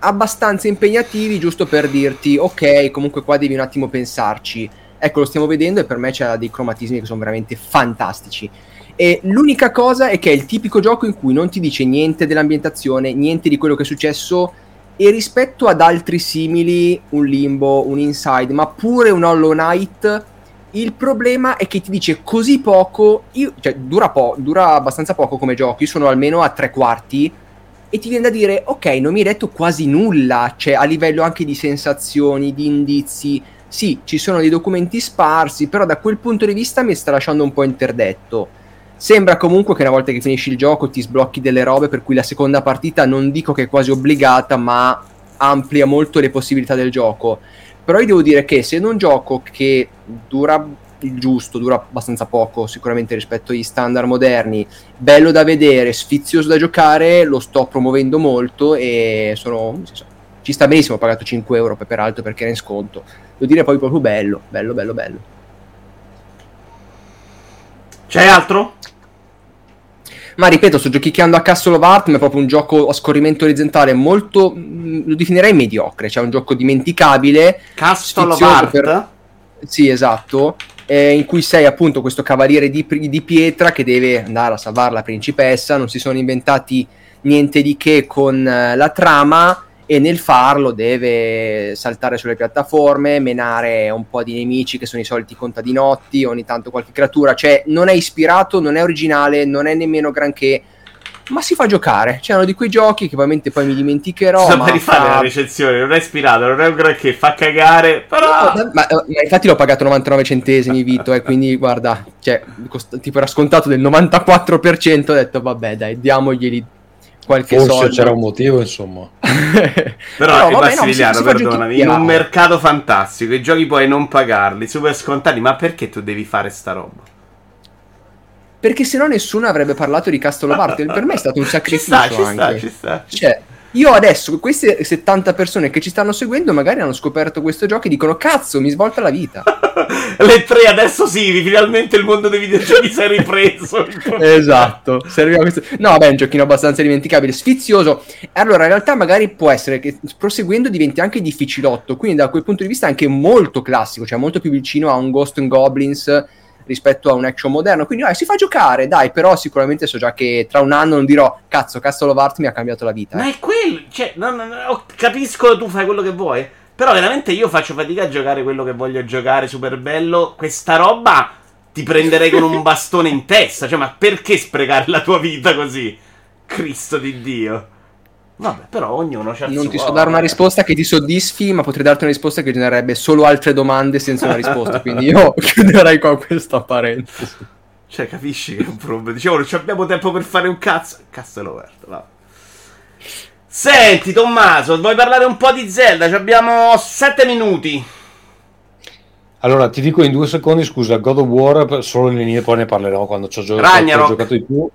abbastanza impegnativi giusto per dirti ok, comunque qua devi un attimo pensarci. Ecco, lo stiamo vedendo e per me c'è dei cromatismi che sono veramente fantastici. E l'unica cosa è che è il tipico gioco in cui non ti dice niente dell'ambientazione, niente di quello che è successo e rispetto ad altri simili, un Limbo, un Inside, ma pure un Hollow Knight, il problema è che ti dice così poco, io, cioè dura, po- dura abbastanza poco come gioco, io sono almeno a tre quarti e ti viene da dire ok, non mi hai detto quasi nulla, cioè a livello anche di sensazioni, di indizi, sì, ci sono dei documenti sparsi, però da quel punto di vista mi sta lasciando un po' interdetto. Sembra comunque che una volta che finisci il gioco ti sblocchi delle robe per cui la seconda partita non dico che è quasi obbligata, ma amplia molto le possibilità del gioco. Però io devo dire che essendo un gioco che dura il giusto, dura abbastanza poco sicuramente rispetto agli standard moderni, bello da vedere, sfizioso da giocare, lo sto promuovendo molto e sono, ci sta benissimo, ho pagato 5 euro peraltro perché era in sconto. Devo dire poi proprio bello, bello, bello, bello. C'è altro? Ma ripeto, sto giochicchiando a Castle of Art, ma è proprio un gioco a scorrimento orizzontale molto, mm, lo definirei mediocre, cioè un gioco dimenticabile. Castle of Art? Per... Sì, esatto. Eh, in cui sei appunto questo cavaliere di, di pietra che deve andare a salvare la principessa, non si sono inventati niente di che con uh, la trama e nel farlo deve saltare sulle piattaforme, menare un po' di nemici che sono i soliti contadinotti, ogni tanto qualche creatura, cioè non è ispirato, non è originale, non è nemmeno granché ma si fa giocare. C'erano di quei giochi che ovviamente poi mi dimenticherò. Sto ma per rifare fa... la recensione, non è ispirato, non è un granché, fa cagare, però... No, ma, ma, infatti l'ho pagato 99 centesimi, Vito, e quindi guarda, cioè, cost- tipo era scontato del 94%, ho detto vabbè dai, diamoglieli qualche Forse soldo. c'era un motivo, insomma. Però, no, Massimiliano, no, perdonami, in un mercato fantastico, i giochi puoi non pagarli, super scontati, ma perché tu devi fare sta roba? Perché se no nessuno avrebbe parlato di Castle of Art. per me è stato un sacrificio ci sta, ci sta, ci sta. Cioè, io adesso, queste 70 persone che ci stanno seguendo, magari hanno scoperto questo gioco e dicono: Cazzo, mi svolta la vita. Le tre adesso sì, finalmente il mondo dei videogiochi si è ripreso. esatto. Questo... No, vabbè, è un giochino abbastanza dimenticabile, sfizioso. Allora, in realtà, magari può essere che proseguendo diventi anche difficilotto. Quindi, da quel punto di vista, anche molto classico, cioè molto più vicino a un Ghost and Goblins rispetto a un action moderno. Quindi dai, si fa giocare, dai, però sicuramente so già che tra un anno non dirò cazzo, Castle of Art mi ha cambiato la vita. Ma è quello, cioè, no, no, no, capisco tu fai quello che vuoi, però veramente io faccio fatica a giocare quello che voglio giocare, super bello. Questa roba ti prenderei con un bastone in testa, cioè, ma perché sprecare la tua vita così? Cristo di Dio. Vabbè, però ognuno c'ha Non ti so dare una risposta che ti soddisfi, ma potrei darti una risposta che genererebbe solo altre domande senza una risposta. quindi io chiuderei qua questa parentesi. Cioè, capisci che è un problema. Dicevo, non abbiamo tempo per fare un cazzo. Cazzo è aperto, va. Senti, Tommaso, vuoi parlare un po' di Zelda? Ci abbiamo sette minuti. Allora, ti dico in due secondi, scusa, God of War, solo in linea, poi ne parlerò quando ci ho, gio- giocato di più.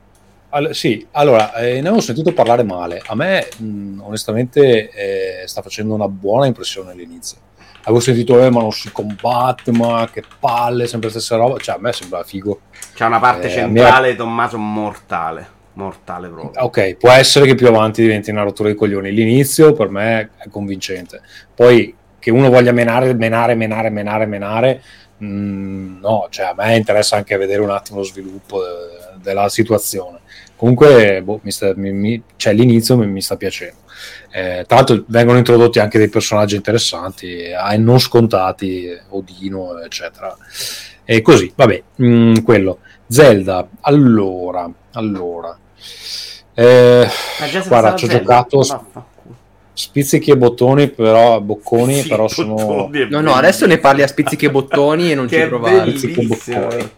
All- sì, allora, eh, ne avevo sentito parlare male. A me, mh, onestamente, eh, sta facendo una buona impressione all'inizio. Avevo sentito, eh, ma non si combatte, ma che palle, sempre la stessa roba. Cioè, a me sembra figo. C'è una parte eh, centrale, me... Tommaso, mortale. Mortale proprio. Ok, può essere che più avanti diventi una rottura di coglioni. L'inizio, per me, è convincente. Poi, che uno voglia menare, menare, menare, menare, menare, mh, no, cioè, a me interessa anche vedere un attimo lo sviluppo de- della situazione comunque boh, mi sta, mi, mi, cioè, l'inizio mi, mi sta piacendo. Eh, tra l'altro vengono introdotti anche dei personaggi interessanti e non scontati, Odino, eccetera. E così, vabbè, mh, mm, quello. Zelda, allora, allora. Eh, guarda, ci ho giocato spizzichi e bottoni, però bocconi, sì, però sono... No, no, adesso ne parli a spizzichi e bottoni e non ci provare. Spizzichi e bocconi.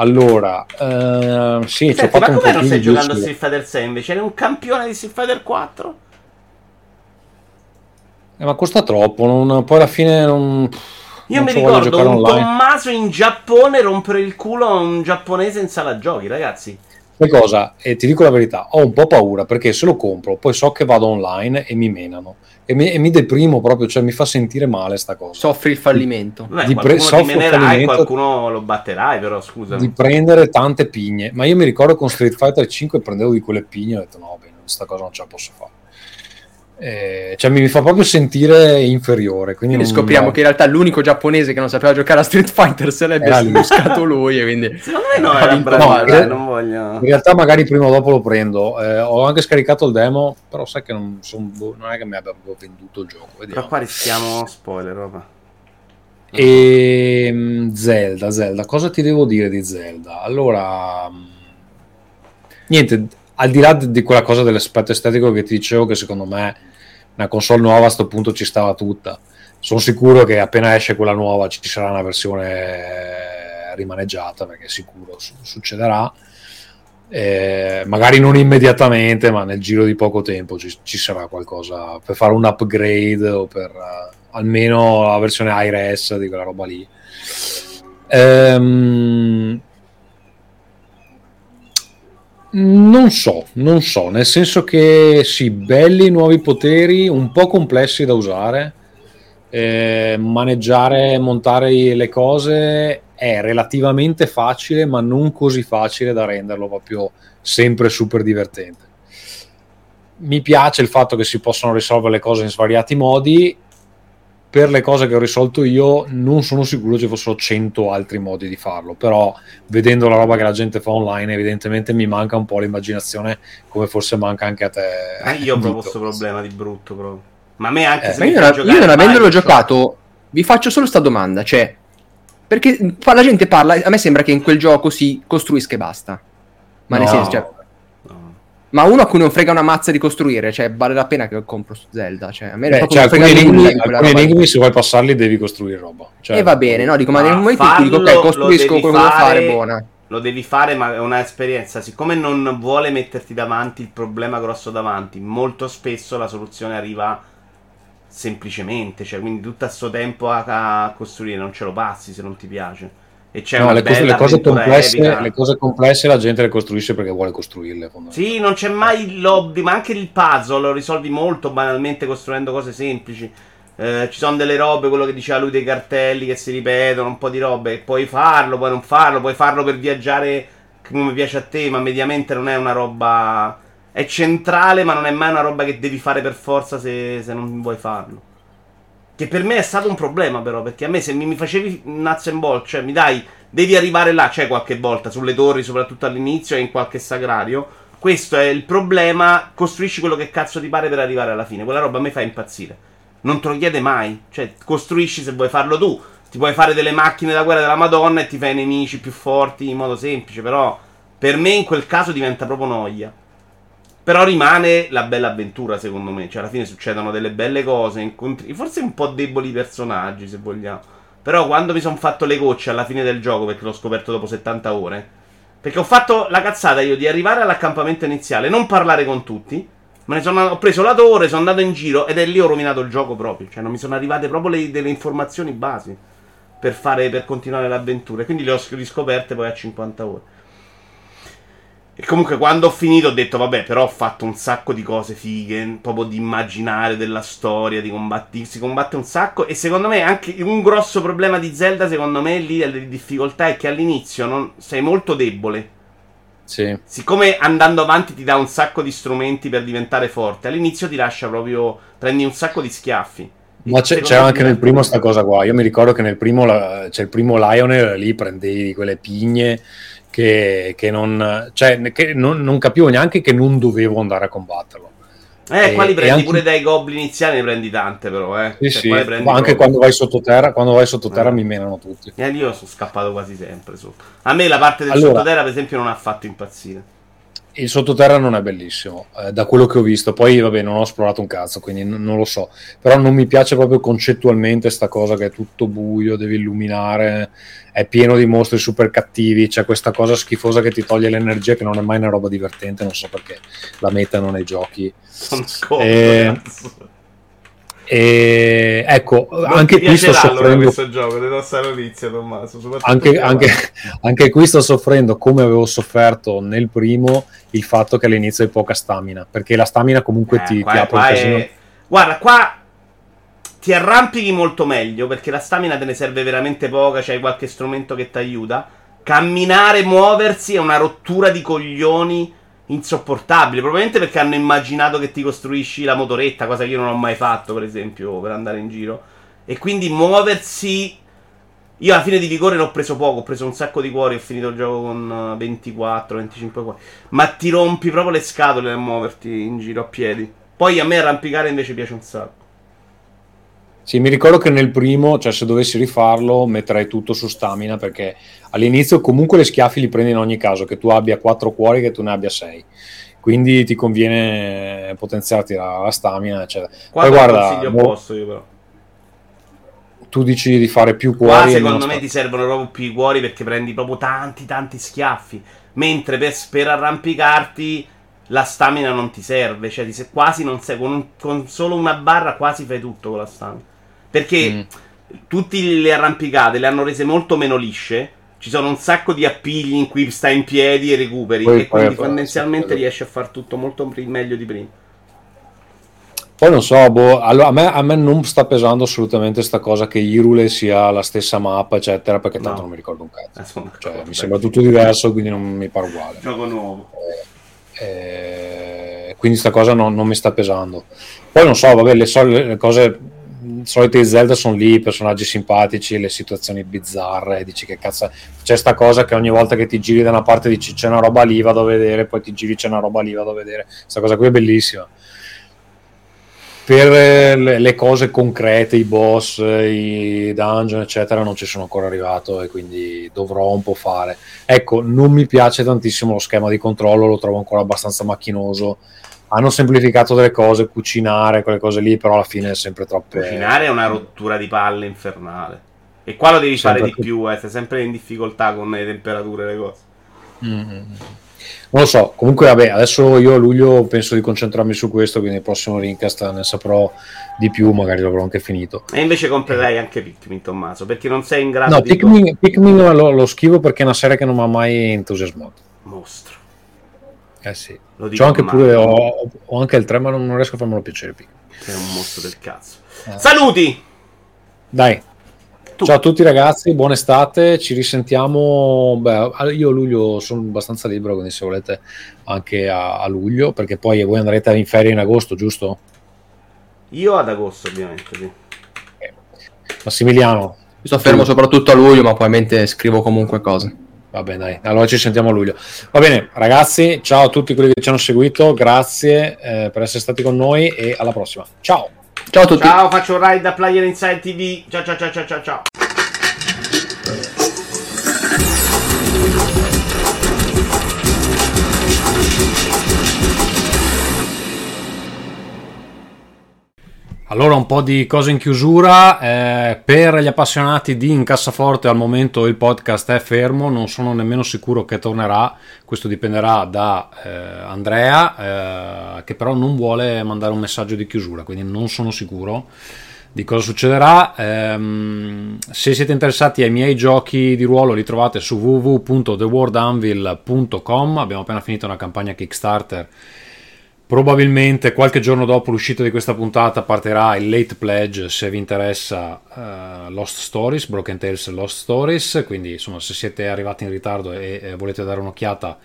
Allora, uh, sì, Senti, ma come non stai giocando a Street Fighter 6 invece? Eri un campione di Street Fighter 4? Eh, ma costa troppo, non, poi alla fine non... Io non mi ricordo un online. Tommaso in Giappone rompere il culo a un giapponese in sala giochi, ragazzi. Sai cosa? E ti dico la verità, ho un po' paura perché se lo compro poi so che vado online e mi menano e mi, e mi deprimo proprio, cioè mi fa sentire male sta cosa. Soffri il fallimento. Beh, di pre- soffro il fallimento, qualcuno lo batterai però, scusa. Di prendere tante pigne, ma io mi ricordo con Street Fighter 5 prendevo di quelle pigne e ho detto no, bene, questa cosa non ce la posso fare. Eh, cioè mi fa proprio sentire inferiore. Quindi, quindi scopriamo che in realtà l'unico giapponese che non sapeva giocare a Street Fighter se l'è buscato lui. E quindi... Secondo me no, era bravo, no, non voglio... In realtà magari prima o dopo lo prendo. Eh, ho anche scaricato il demo, però sai che non, son, boh, non è che mi abbia venduto il gioco. Vediamo. Però qua rischiamo spoiler, roba. E ehm, Zelda, Zelda, cosa ti devo dire di Zelda? Allora, mm, niente, al di là di quella cosa dell'aspetto estetico che ti dicevo, che secondo me una console nuova a questo punto ci stava tutta. Sono sicuro che appena esce quella nuova ci sarà una versione rimaneggiata, perché sicuro su- succederà. Eh, magari non immediatamente, ma nel giro di poco tempo ci, ci sarà qualcosa per fare un upgrade o per uh, almeno la versione iRes di quella roba lì. Ehm, non so, non so, nel senso che sì, belli nuovi poteri, un po' complessi da usare, eh, maneggiare, montare le cose è relativamente facile, ma non così facile da renderlo proprio sempre super divertente. Mi piace il fatto che si possano risolvere le cose in svariati modi per le cose che ho risolto io non sono sicuro ci fossero 100 altri modi di farlo però vedendo la roba che la gente fa online evidentemente mi manca un po' l'immaginazione come forse manca anche a te eh, io ho proprio questo problema di brutto proprio. Ma a me anche eh, se io, non, io non avendolo giocato vi faccio solo questa domanda cioè perché la gente parla a me sembra che in quel gioco si costruisca e basta. Ma no. nel senso cioè, ma uno a cui non frega una mazza di costruire, cioè vale la pena che compro su Zelda. Cioè, a me Beh, cioè, alcuni enigmi, alcuni enigmi se vuoi passarli devi costruire roba. Cioè, e va bene, no? Dico, ma nel momento in cui dico, ok, costruisco quello che devo fare, buona. Lo devi fare, ma è un'esperienza. Siccome non vuole metterti davanti il problema grosso davanti, molto spesso la soluzione arriva semplicemente. Cioè, quindi tutto questo tempo a, a costruire non ce lo passi se non ti piace. E c'è no, le, cose, le, cose complesse, le, cose, complesse, la gente le costruisce perché vuole costruirle. Sì, non c'è mai lobby, ma anche il puzzle lo risolvi molto banalmente costruendo cose semplici. Eh, ci sono delle robe, quello che diceva lui dei cartelli che si ripetono, un po' di robe. Puoi farlo, puoi non farlo, puoi farlo per viaggiare come piace a te, ma mediamente non è una roba. È centrale, ma non è mai una roba che devi fare per forza se, se non vuoi farlo. Che per me è stato un problema, però, perché a me se mi, mi facevi nuts and ball, cioè mi dai, devi arrivare là, c'è qualche volta, sulle torri, soprattutto all'inizio e in qualche sagrario. Questo è il problema, costruisci quello che cazzo ti pare per arrivare alla fine. Quella roba a me fa impazzire. Non te lo chiede mai. Cioè, costruisci se vuoi farlo tu. Ti puoi fare delle macchine da guerra della Madonna e ti fai nemici più forti in modo semplice, però per me in quel caso diventa proprio noia. Però rimane la bella avventura, secondo me. Cioè, alla fine succedono delle belle cose. Incontri... Forse un po' deboli i personaggi, se vogliamo. Però quando mi sono fatto le gocce alla fine del gioco, perché l'ho scoperto dopo 70 ore. Perché ho fatto la cazzata io di arrivare all'accampamento iniziale, non parlare con tutti. Me ne sono, ho preso la torre, sono andato in giro ed è lì ho rovinato il gioco proprio. Cioè, non mi sono arrivate proprio le, delle informazioni basi per, fare, per continuare l'avventura. Quindi le ho riscoperte poi a 50 ore. E comunque quando ho finito ho detto, vabbè, però ho fatto un sacco di cose fighe, proprio di immaginare della storia, di combattere, si combatte un sacco. E secondo me anche un grosso problema di Zelda, secondo me, lì delle difficoltà è che all'inizio non, sei molto debole. Sì. Siccome andando avanti ti dà un sacco di strumenti per diventare forte, all'inizio ti lascia proprio, prendi un sacco di schiaffi. Ma c'è, c'era anche nel primo sta cosa qua. Io mi ricordo che nel primo, c'è cioè il primo Lionel, lì prendevi quelle pigne che, che, non, cioè, che non, non, capivo neanche che non dovevo andare a combatterlo. Eh, e, qua li prendi anche... pure dai goblin iniziali, ne prendi tante però, eh. Sì, cioè, sì. Ma anche quando vai sottoterra, quando vai sottoterra eh. mi menano tutti. Eh, io sono scappato quasi sempre. Su. A me la parte del allora, sottoterra, per esempio, non ha fatto impazzire. Il sottoterra non è bellissimo, eh, da quello che ho visto. Poi, vabbè, non ho esplorato un cazzo, quindi n- non lo so. Però non mi piace proprio concettualmente sta cosa che è tutto buio, devi illuminare è pieno di mostri super cattivi, c'è questa cosa schifosa che ti toglie l'energia che non è mai una roba divertente, non so perché la mettono nei giochi. Sono scomodo, e... E ecco, non anche qui sto soffrendo. Questo gioco, ti do notizia, Tommaso. Anche, anche, anche, qui sto soffrendo, come avevo sofferto nel primo, il fatto che all'inizio hai poca stamina. Perché la stamina comunque eh, ti, ti apre un casino. È... Guarda, qua ti arrampichi molto meglio perché la stamina te ne serve veramente poca, c'hai qualche strumento che ti aiuta. Camminare, muoversi è una rottura di coglioni insopportabile. Probabilmente perché hanno immaginato che ti costruisci la motoretta, cosa che io non ho mai fatto, per esempio, per andare in giro. E quindi muoversi. Io alla fine di vigore ne ho preso poco, ho preso un sacco di cuori, ho finito il gioco con 24, 25 cuori. Ma ti rompi proprio le scatole a muoverti in giro a piedi. Poi a me arrampicare invece piace un sacco. Sì, mi ricordo che nel primo, cioè se dovessi rifarlo, metterei tutto su stamina perché all'inizio comunque le schiaffi li prendi in ogni caso, che tu abbia 4 cuori, che tu ne abbia 6. Quindi ti conviene potenziarti la, la stamina, eccetera. Poi guarda, opposto io però. Tu dici di fare più cuori. Qua secondo me ti servono proprio più cuori perché prendi proprio tanti tanti schiaffi. Mentre per, per arrampicarti la stamina non ti serve, cioè ti, quasi non sei, con, con, solo una barra quasi fai tutto con la stamina. Perché mm. tutte le arrampicate le hanno rese molto meno lisce. Ci sono un sacco di appigli in cui stai in piedi e recuperi. Poi, e quindi tendenzialmente riesci a fare tutto molto meglio di prima. Poi non so, boh, allora, a, me, a, me, non sta pesando assolutamente questa cosa che Irule sia la stessa mappa, eccetera, perché tanto no. non mi ricordo un cazzo. Eh, cioè, mi sembra tutto diverso, quindi non mi pare uguale. Gioco nuovo. Eh, eh, quindi sta cosa non, non, mi sta pesando. Poi non so, vabbè, le, so, le cose soliti Zelda sono lì, i personaggi simpatici, le situazioni bizzarre, dici che cazzo c'è sta cosa che ogni volta che ti giri da una parte dici c'è una roba lì vado a vedere, poi ti giri c'è una roba lì vado a vedere, questa cosa qui è bellissima. Per eh, le cose concrete, i boss, i dungeon, eccetera, non ci sono ancora arrivato e quindi dovrò un po' fare. Ecco, non mi piace tantissimo lo schema di controllo, lo trovo ancora abbastanza macchinoso hanno semplificato delle cose, cucinare, quelle cose lì, però alla fine è sempre troppo. Cucinare è una rottura di palle infernale. E qua lo devi sempre fare di più, eh, sei sempre in difficoltà con le temperature e le cose. Mm-hmm. Non lo so, comunque vabbè, adesso io a luglio penso di concentrarmi su questo, quindi il prossimo Rincast ne saprò di più, magari l'avrò anche finito. E invece comprerei anche Pikmin, Tommaso, perché non sei in grado no, di... Pikmin, Pikmin lo, lo schivo perché è una serie che non mi ha mai entusiasmato. Mostro. Eh sì. Lo dico anche pure, ho, ho, anche il 3, ma non, non riesco a farmelo piacere. Sei un mostro del cazzo. Eh. Saluti! Dai. Tu. Ciao a tutti ragazzi, buona estate, ci risentiamo, beh, io a luglio sono abbastanza libero, quindi se volete anche a, a luglio, perché poi voi andrete in ferie in agosto, giusto? Io ad agosto ovviamente, sì. Massimiliano. Mi sto fermo soprattutto a luglio, ma probabilmente scrivo comunque cose. Va bene, dai. Allora ci sentiamo a luglio. Va bene, ragazzi, ciao a tutti quelli che ci hanno seguito, grazie eh, per essere stati con noi e alla prossima. Ciao. Ciao a tutti. Ciao, faccio un ride da Player Inside TV. Ciao ciao ciao ciao ciao ciao. Allora un po' di cose in chiusura, eh, per gli appassionati di Incassaforte al momento il podcast è fermo, non sono nemmeno sicuro che tornerà, questo dipenderà da eh, Andrea eh, che però non vuole mandare un messaggio di chiusura, quindi non sono sicuro. di cosa succederà. Ehm, se siete interessati ai miei giochi di ruolo, li trovate su www.theworldanvil.com. Abbiamo appena finito una campagna Kickstarter. Probabilmente qualche giorno dopo l'uscita di questa puntata partirà il late pledge se vi interessa uh, Lost Stories, Broken Tales Lost Stories. Quindi, insomma, se siete arrivati in ritardo e, e volete dare un'occhiata,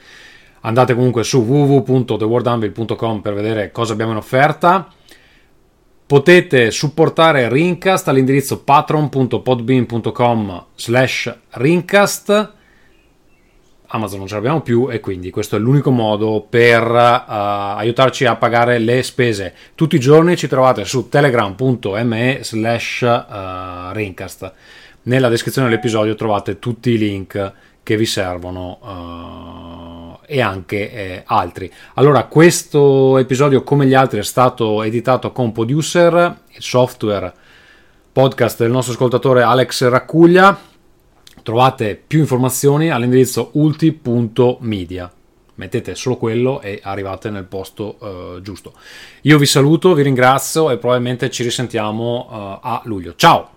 andate comunque su www.theworldanvil.com per vedere cosa abbiamo in offerta. Potete supportare Rincast all'indirizzo patron.podbean.com slash Rincast. Amazon non ce l'abbiamo più e quindi questo è l'unico modo per uh, aiutarci a pagare le spese. Tutti i giorni ci trovate su telegram.me slash uh, Rincast. Nella descrizione dell'episodio trovate tutti i link che vi servono. Uh, e anche eh, altri. Allora, questo episodio, come gli altri, è stato editato con Producer, il software podcast del nostro ascoltatore Alex Raccuglia. Trovate più informazioni all'indirizzo ulti.media. Mettete solo quello e arrivate nel posto uh, giusto. Io vi saluto, vi ringrazio e probabilmente ci risentiamo uh, a luglio. Ciao!